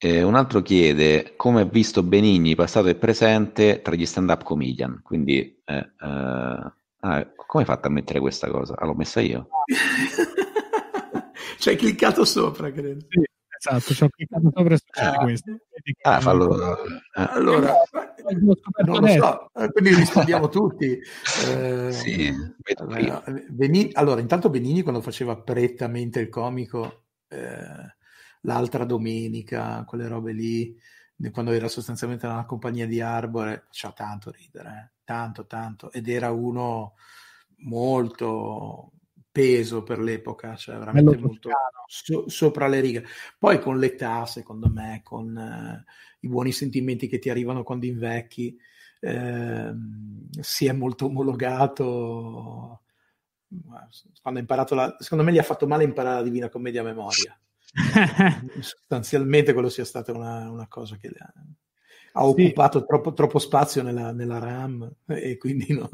Eh, un altro chiede come ha visto Benigni passato e presente tra gli stand-up comedian, quindi eh, eh, ah, come hai fatto a mettere questa cosa? Ah, l'ho messa io? *laughs* ci hai cliccato sopra, credo. Sì, esatto, ci ho cliccato sopra e succede ah. questo. Ah, fallo. Ah. Allora, non lo so, eh, quindi rispondiamo *laughs* tutti. Eh, sì, allora, Benini, allora, intanto Benini quando faceva prettamente il comico, eh, l'altra domenica, quelle robe lì, quando era sostanzialmente nella compagnia di Arbore, faceva tanto ridere, eh? tanto, tanto, ed era uno molto peso per l'epoca, cioè veramente molto so, sopra le righe. Poi con l'età, secondo me, con eh, i buoni sentimenti che ti arrivano quando invecchi, eh, si è molto omologato. Quando ha imparato la, secondo me gli ha fatto male imparare la Divina Commedia a memoria. *laughs* Sostanzialmente quello sia stata una, una cosa che ha, ha occupato sì. troppo, troppo, spazio nella, nella, RAM e quindi no.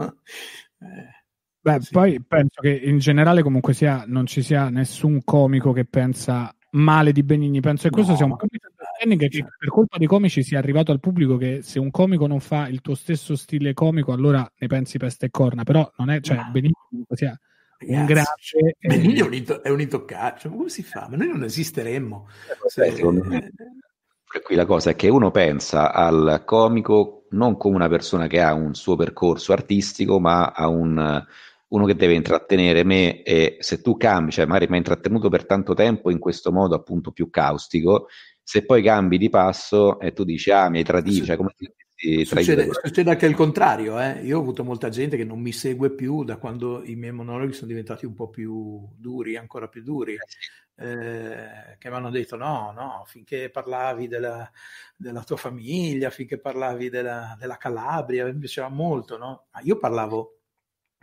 Eh, Beh, sì. poi penso che in generale comunque sia, non ci sia nessun comico che pensa male di Benigni. Penso che questo no. sia un misunderstanding che per colpa dei comici sia arrivato al pubblico che se un comico non fa il tuo stesso stile comico, allora ne pensi peste e corna. Però non è, cioè, no. Benigni comunque sia Ragazzi, un grande. Benigni è un, into- è un intoccabile. Cioè, come si fa? Ma noi non esisteremmo. Se... Secondo me. Qui la cosa è che uno pensa al comico non come una persona che ha un suo percorso artistico, ma a un uno che deve intrattenere me e se tu cambi, cioè magari mi hai intrattenuto per tanto tempo in questo modo appunto più caustico, se poi cambi di passo e tu dici ah mi hai tradito, cioè come ti Succede, succede, anche il contrario, eh? io ho avuto molta gente che non mi segue più da quando i miei monologhi sono diventati un po' più duri, ancora più duri, eh, eh che mi hanno detto no, no, finché parlavi della, della tua famiglia, finché parlavi della, della Calabria, mi piaceva molto, no? io parlavo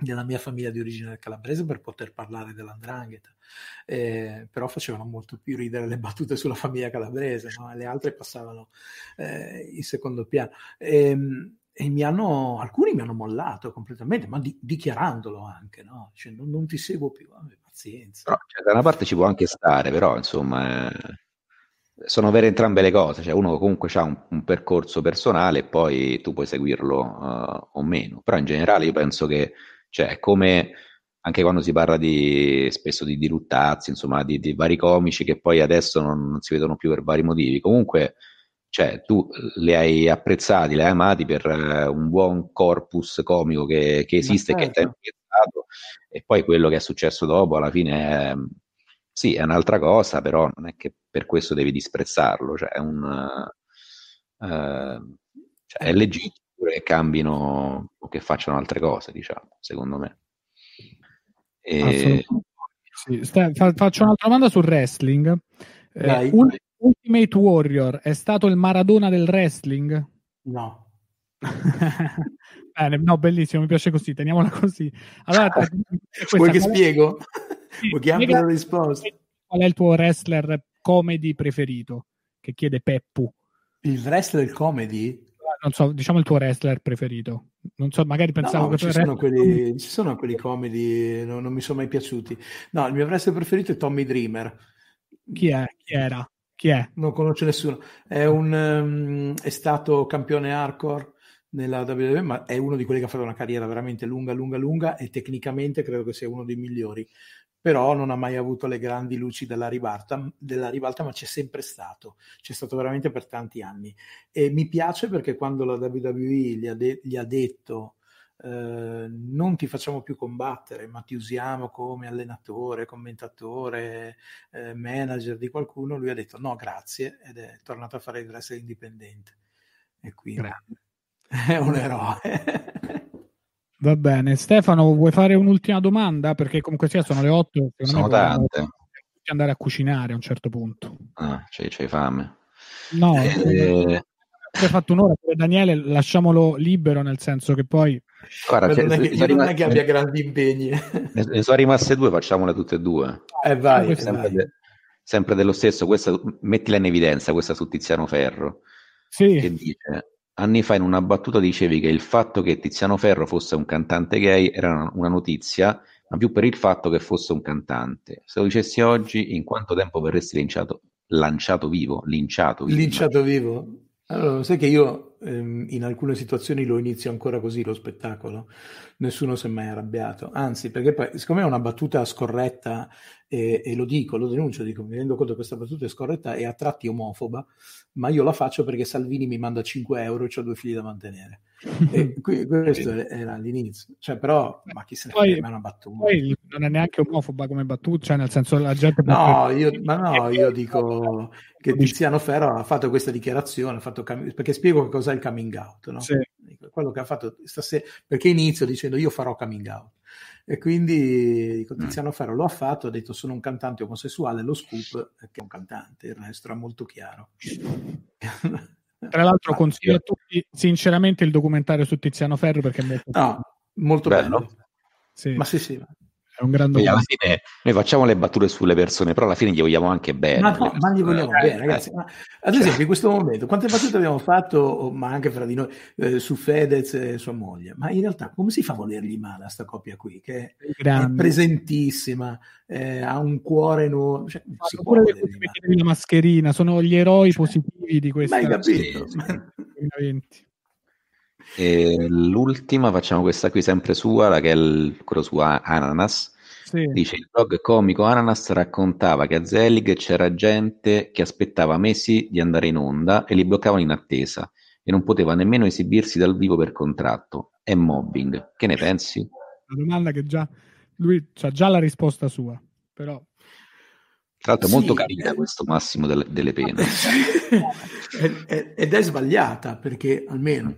della mia famiglia di origine calabrese per poter parlare dell'andrangheta, eh, però facevano molto più ridere le battute sulla famiglia calabrese, no? le altre passavano eh, in secondo piano. E, ehm, e mi hanno, alcuni mi hanno mollato completamente, ma di, dichiarandolo anche, no? cioè, non, non, ti seguo più, vabbè, pazienza. Però, cioè, da una parte ci può anche stare, però insomma... Eh sono vere entrambe le cose, cioè uno comunque ha un, un, percorso personale e poi tu puoi seguirlo uh, o meno, però in generale io penso che cioè, è come anche quando si parla di, spesso di diruttazzi, insomma, di, di, vari comici che poi adesso non, non, si vedono più per vari motivi. Comunque, cioè, tu li hai apprezzati, li hai amati per uh, un buon corpus comico che, che esiste, certo. che è apprezzato, e poi quello che è successo dopo, alla fine, è, sì, è un'altra cosa, però non è che per questo devi disprezzarlo, cioè, è un... Uh, cioè, è legittimo che cambino o che facciano altre cose, diciamo, secondo me. E... Sì. Sta, faccio un'altra domanda sul wrestling. Eh, Ultimate Warrior è stato il Maradona del wrestling? No. *laughs* Bene, no, bellissimo, mi piace così, teniamola così. Allora, *laughs* Vuoi che spiego? Vuoi che abbia la risposta? Qual è il tuo wrestler comedy preferito? Che chiede Peppu. Il wrestler comedy? Non so, diciamo il tuo wrestler preferito. Non so, magari pensavo no, che ci sono, quelli, ci sono quelli comedy, no, non mi sono mai piaciuti. No, il mio wrestler preferito è Tommy Dreamer. Chi è? Chi era? Chi è? Non conosce nessuno. È, un, um, è stato campione hardcore nella WWE, ma è uno di quelli che ha fatto una carriera veramente lunga, lunga, lunga e tecnicamente credo che sia uno dei migliori. Però non ha mai avuto le grandi luci della ribalta, della ribalta, ma c'è sempre stato. C'è stato veramente per tanti anni. E mi piace perché quando la WWE gli ha, de- gli ha detto eh, non ti facciamo più combattere, ma ti usiamo come allenatore, commentatore, eh, manager di qualcuno, lui ha detto no, grazie, ed è tornato a fare il wrestling indipendente. E quindi Grazie. *laughs* è un eroe. Va bene, Stefano, vuoi fare un'ultima domanda? Perché comunque sia sono le 8. Sono tante. andare a cucinare a un certo punto. Ah, c'hai, c'hai fame. No, eh... hai fatto un'ora per Daniele, lasciamolo libero, nel senso che poi... Guarda, cioè, non, è che, non è che abbia grandi impegni. *laughs* Ne sono rimaste due, facciamole tutte e due. Eh vai, sempre, vai. De, sempre dello stesso, questa, mettila in evidenza, questa su Tiziano Ferro. Sì. Che dice, Anni fa in una battuta dicevi che il fatto che Tiziano Ferro fosse un cantante gay era una notizia, ma più per il fatto che fosse un cantante. Se lo dicessi oggi, in quanto tempo verresti linciato, lanciato vivo, linciato vivo? Linciato vivo? Allora, sai che io ehm, in alcune situazioni lo inizio ancora così lo spettacolo, nessuno si è mai arrabbiato, anzi perché poi siccome è una battuta scorretta e, e, lo dico, lo denuncio, dico, mi rendo conto che questa battuta è scorretta e a tratti omofoba, ma io la faccio perché Salvini mi manda 5 euro e ho due figli da mantenere. *laughs* Qui, questo era l'inizio, cioè, però, ma chi se ne frega, è una battuta. Poi non è neanche omofoba come battuta, cioè nel senso la gente... No, io, ma no, io dico *laughs* che Tiziano Ferro ha fatto questa dichiarazione, fatto cam- perché spiego che cos'è il coming out, no? Sì. Quello che ha fatto stasera, perché inizio dicendo io farò coming out e quindi dico, mm. Tiziano Ferro lo ha fatto, ha detto sono un cantante omosessuale, lo scoop è che è un cantante, il resto era molto chiaro. Tra l'altro *laughs* consiglio a tutti sinceramente il documentario su Tiziano Ferro perché è molto, no, molto bello. bello. Sì. Ma sì, sì, è un grande alla fine noi facciamo le battute sulle persone, però alla fine gli vogliamo anche bene. Ma, no, ma gli vogliamo eh, bene, ragazzi. Ma, ad esempio, in questo momento, quante battute abbiamo fatto, ma anche fra di noi, eh, su Fedez e sua moglie? Ma in realtà, come si fa a volergli male a sta coppia qui, che è, è presentissima, eh, ha un cuore nuovo? Cioè, si pure le la mascherina, sono gli eroi positivi di questa. Ma hai capito? Sì. E l'ultima facciamo questa qui sempre sua, la che è il, quello su Ananas. Sì. Dice il blog comico Ananas raccontava che a Zelig c'era gente che aspettava mesi di andare in onda e li bloccavano in attesa e non poteva nemmeno esibirsi dal vivo per contratto. È mobbing. Che ne pensi? Una domanda che già lui ha già la risposta sua, però tra l'altro è molto carina questo massimo delle, delle pene. *laughs* ed è sbagliata perché almeno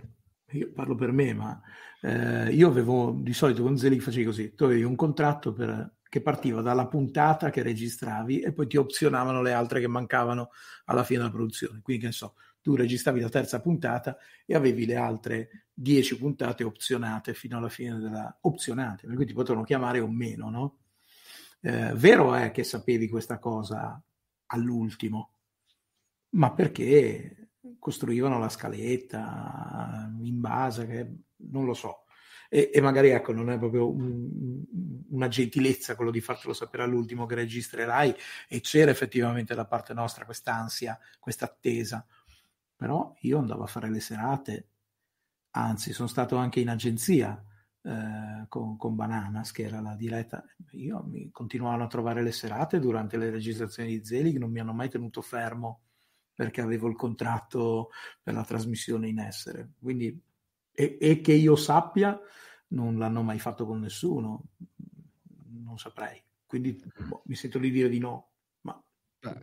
io parlo per me, ma eh, io avevo di solito con Zelig facevi così, tu avevi un contratto per, che partiva dalla puntata che registravi e poi ti opzionavano le altre che mancavano alla fine della produzione. Quindi che ne so, tu registravi la terza puntata e avevi le altre dieci puntate opzionate fino alla fine della opzionate, per cui ti potevano chiamare o meno, no? Eh, vero è che sapevi questa cosa all'ultimo, ma perché costruivano la scaletta in base, che non lo so. E, e magari ecco, non è proprio un, una gentilezza quello di fartelo sapere all'ultimo che registrerai e c'era effettivamente da parte nostra quest'ansia, questa attesa. Però io andavo a fare le serate, anzi sono stato anche in agenzia eh, con, con, Bananas, che era la diretta. Io mi continuavano a trovare le serate durante le registrazioni di Zelig, non mi hanno mai tenuto fermo perché avevo il contratto per la trasmissione in essere. Quindi, e, e che io sappia, non l'hanno mai fatto con nessuno, non saprei. Quindi boh, mi sento di dire di no. Ma...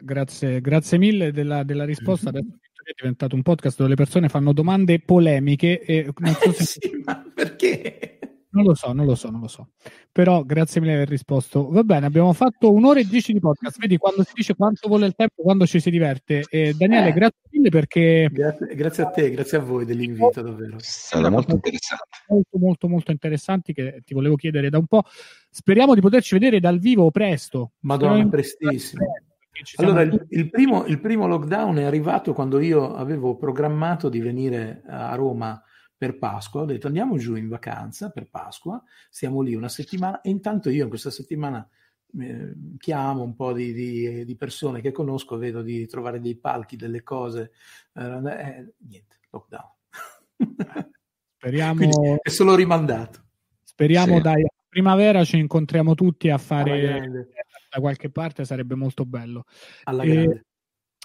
Grazie, grazie mille della, della risposta. Adesso è diventato un podcast dove le persone fanno domande polemiche e non so *laughs* se... sì, ma perché? Non lo so, non lo so, non lo so. Però grazie mille per aver risposto. Va bene, abbiamo fatto un'ora e dieci di podcast. Vedi quando si dice quanto vuole il tempo, quando ci si diverte. Eh, Daniele, eh. grazie mille perché... Grazie, grazie, a te, grazie a voi dell'invito davvero. Sono molto interessanti. Molto, molto, molto interessanti che ti volevo chiedere da un po'. Speriamo di poterci vedere dal vivo presto. Madonna, prestissimo. Allora, il, il, primo, il primo lockdown è arrivato quando io avevo programmato di venire a Roma per Pasqua, ho detto andiamo giù in vacanza per Pasqua, stiamo lì una settimana e intanto io in questa settimana eh, chiamo un po' di, di, di, persone che conosco, vedo di trovare dei palchi, delle cose, eh, eh, niente, lockdown. *laughs* Speriamo... Quindi è solo rimandato. Speriamo sì. dai, primavera ci incontriamo tutti a fare da qualche parte, sarebbe molto bello. Alla grande.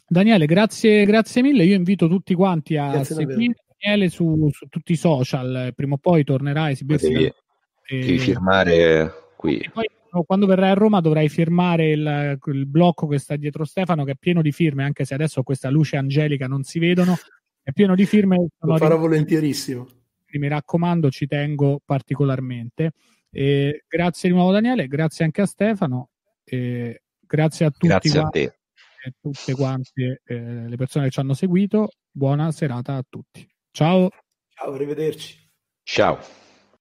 Daniele, grazie, grazie mille. Io invito tutti quanti a grazie seguire Daniele su, su, tutti i social. Prima o poi tornerà a esibirsi. Devi, e... devi firmare qui. E poi quando verrai a Roma dovrai firmare il, il, blocco che sta dietro Stefano, che è pieno di firme, anche se adesso questa luce angelica non si vedono. È pieno di firme. Lo farò volentierissimo. Mi raccomando, ci tengo particolarmente. E grazie di nuovo Daniele, grazie anche a Stefano, e grazie a tutti grazie a te. e tutte quante eh, le persone che ci hanno seguito. Buona serata a tutti. Ciao. Ciao, arrivederci. Ciao.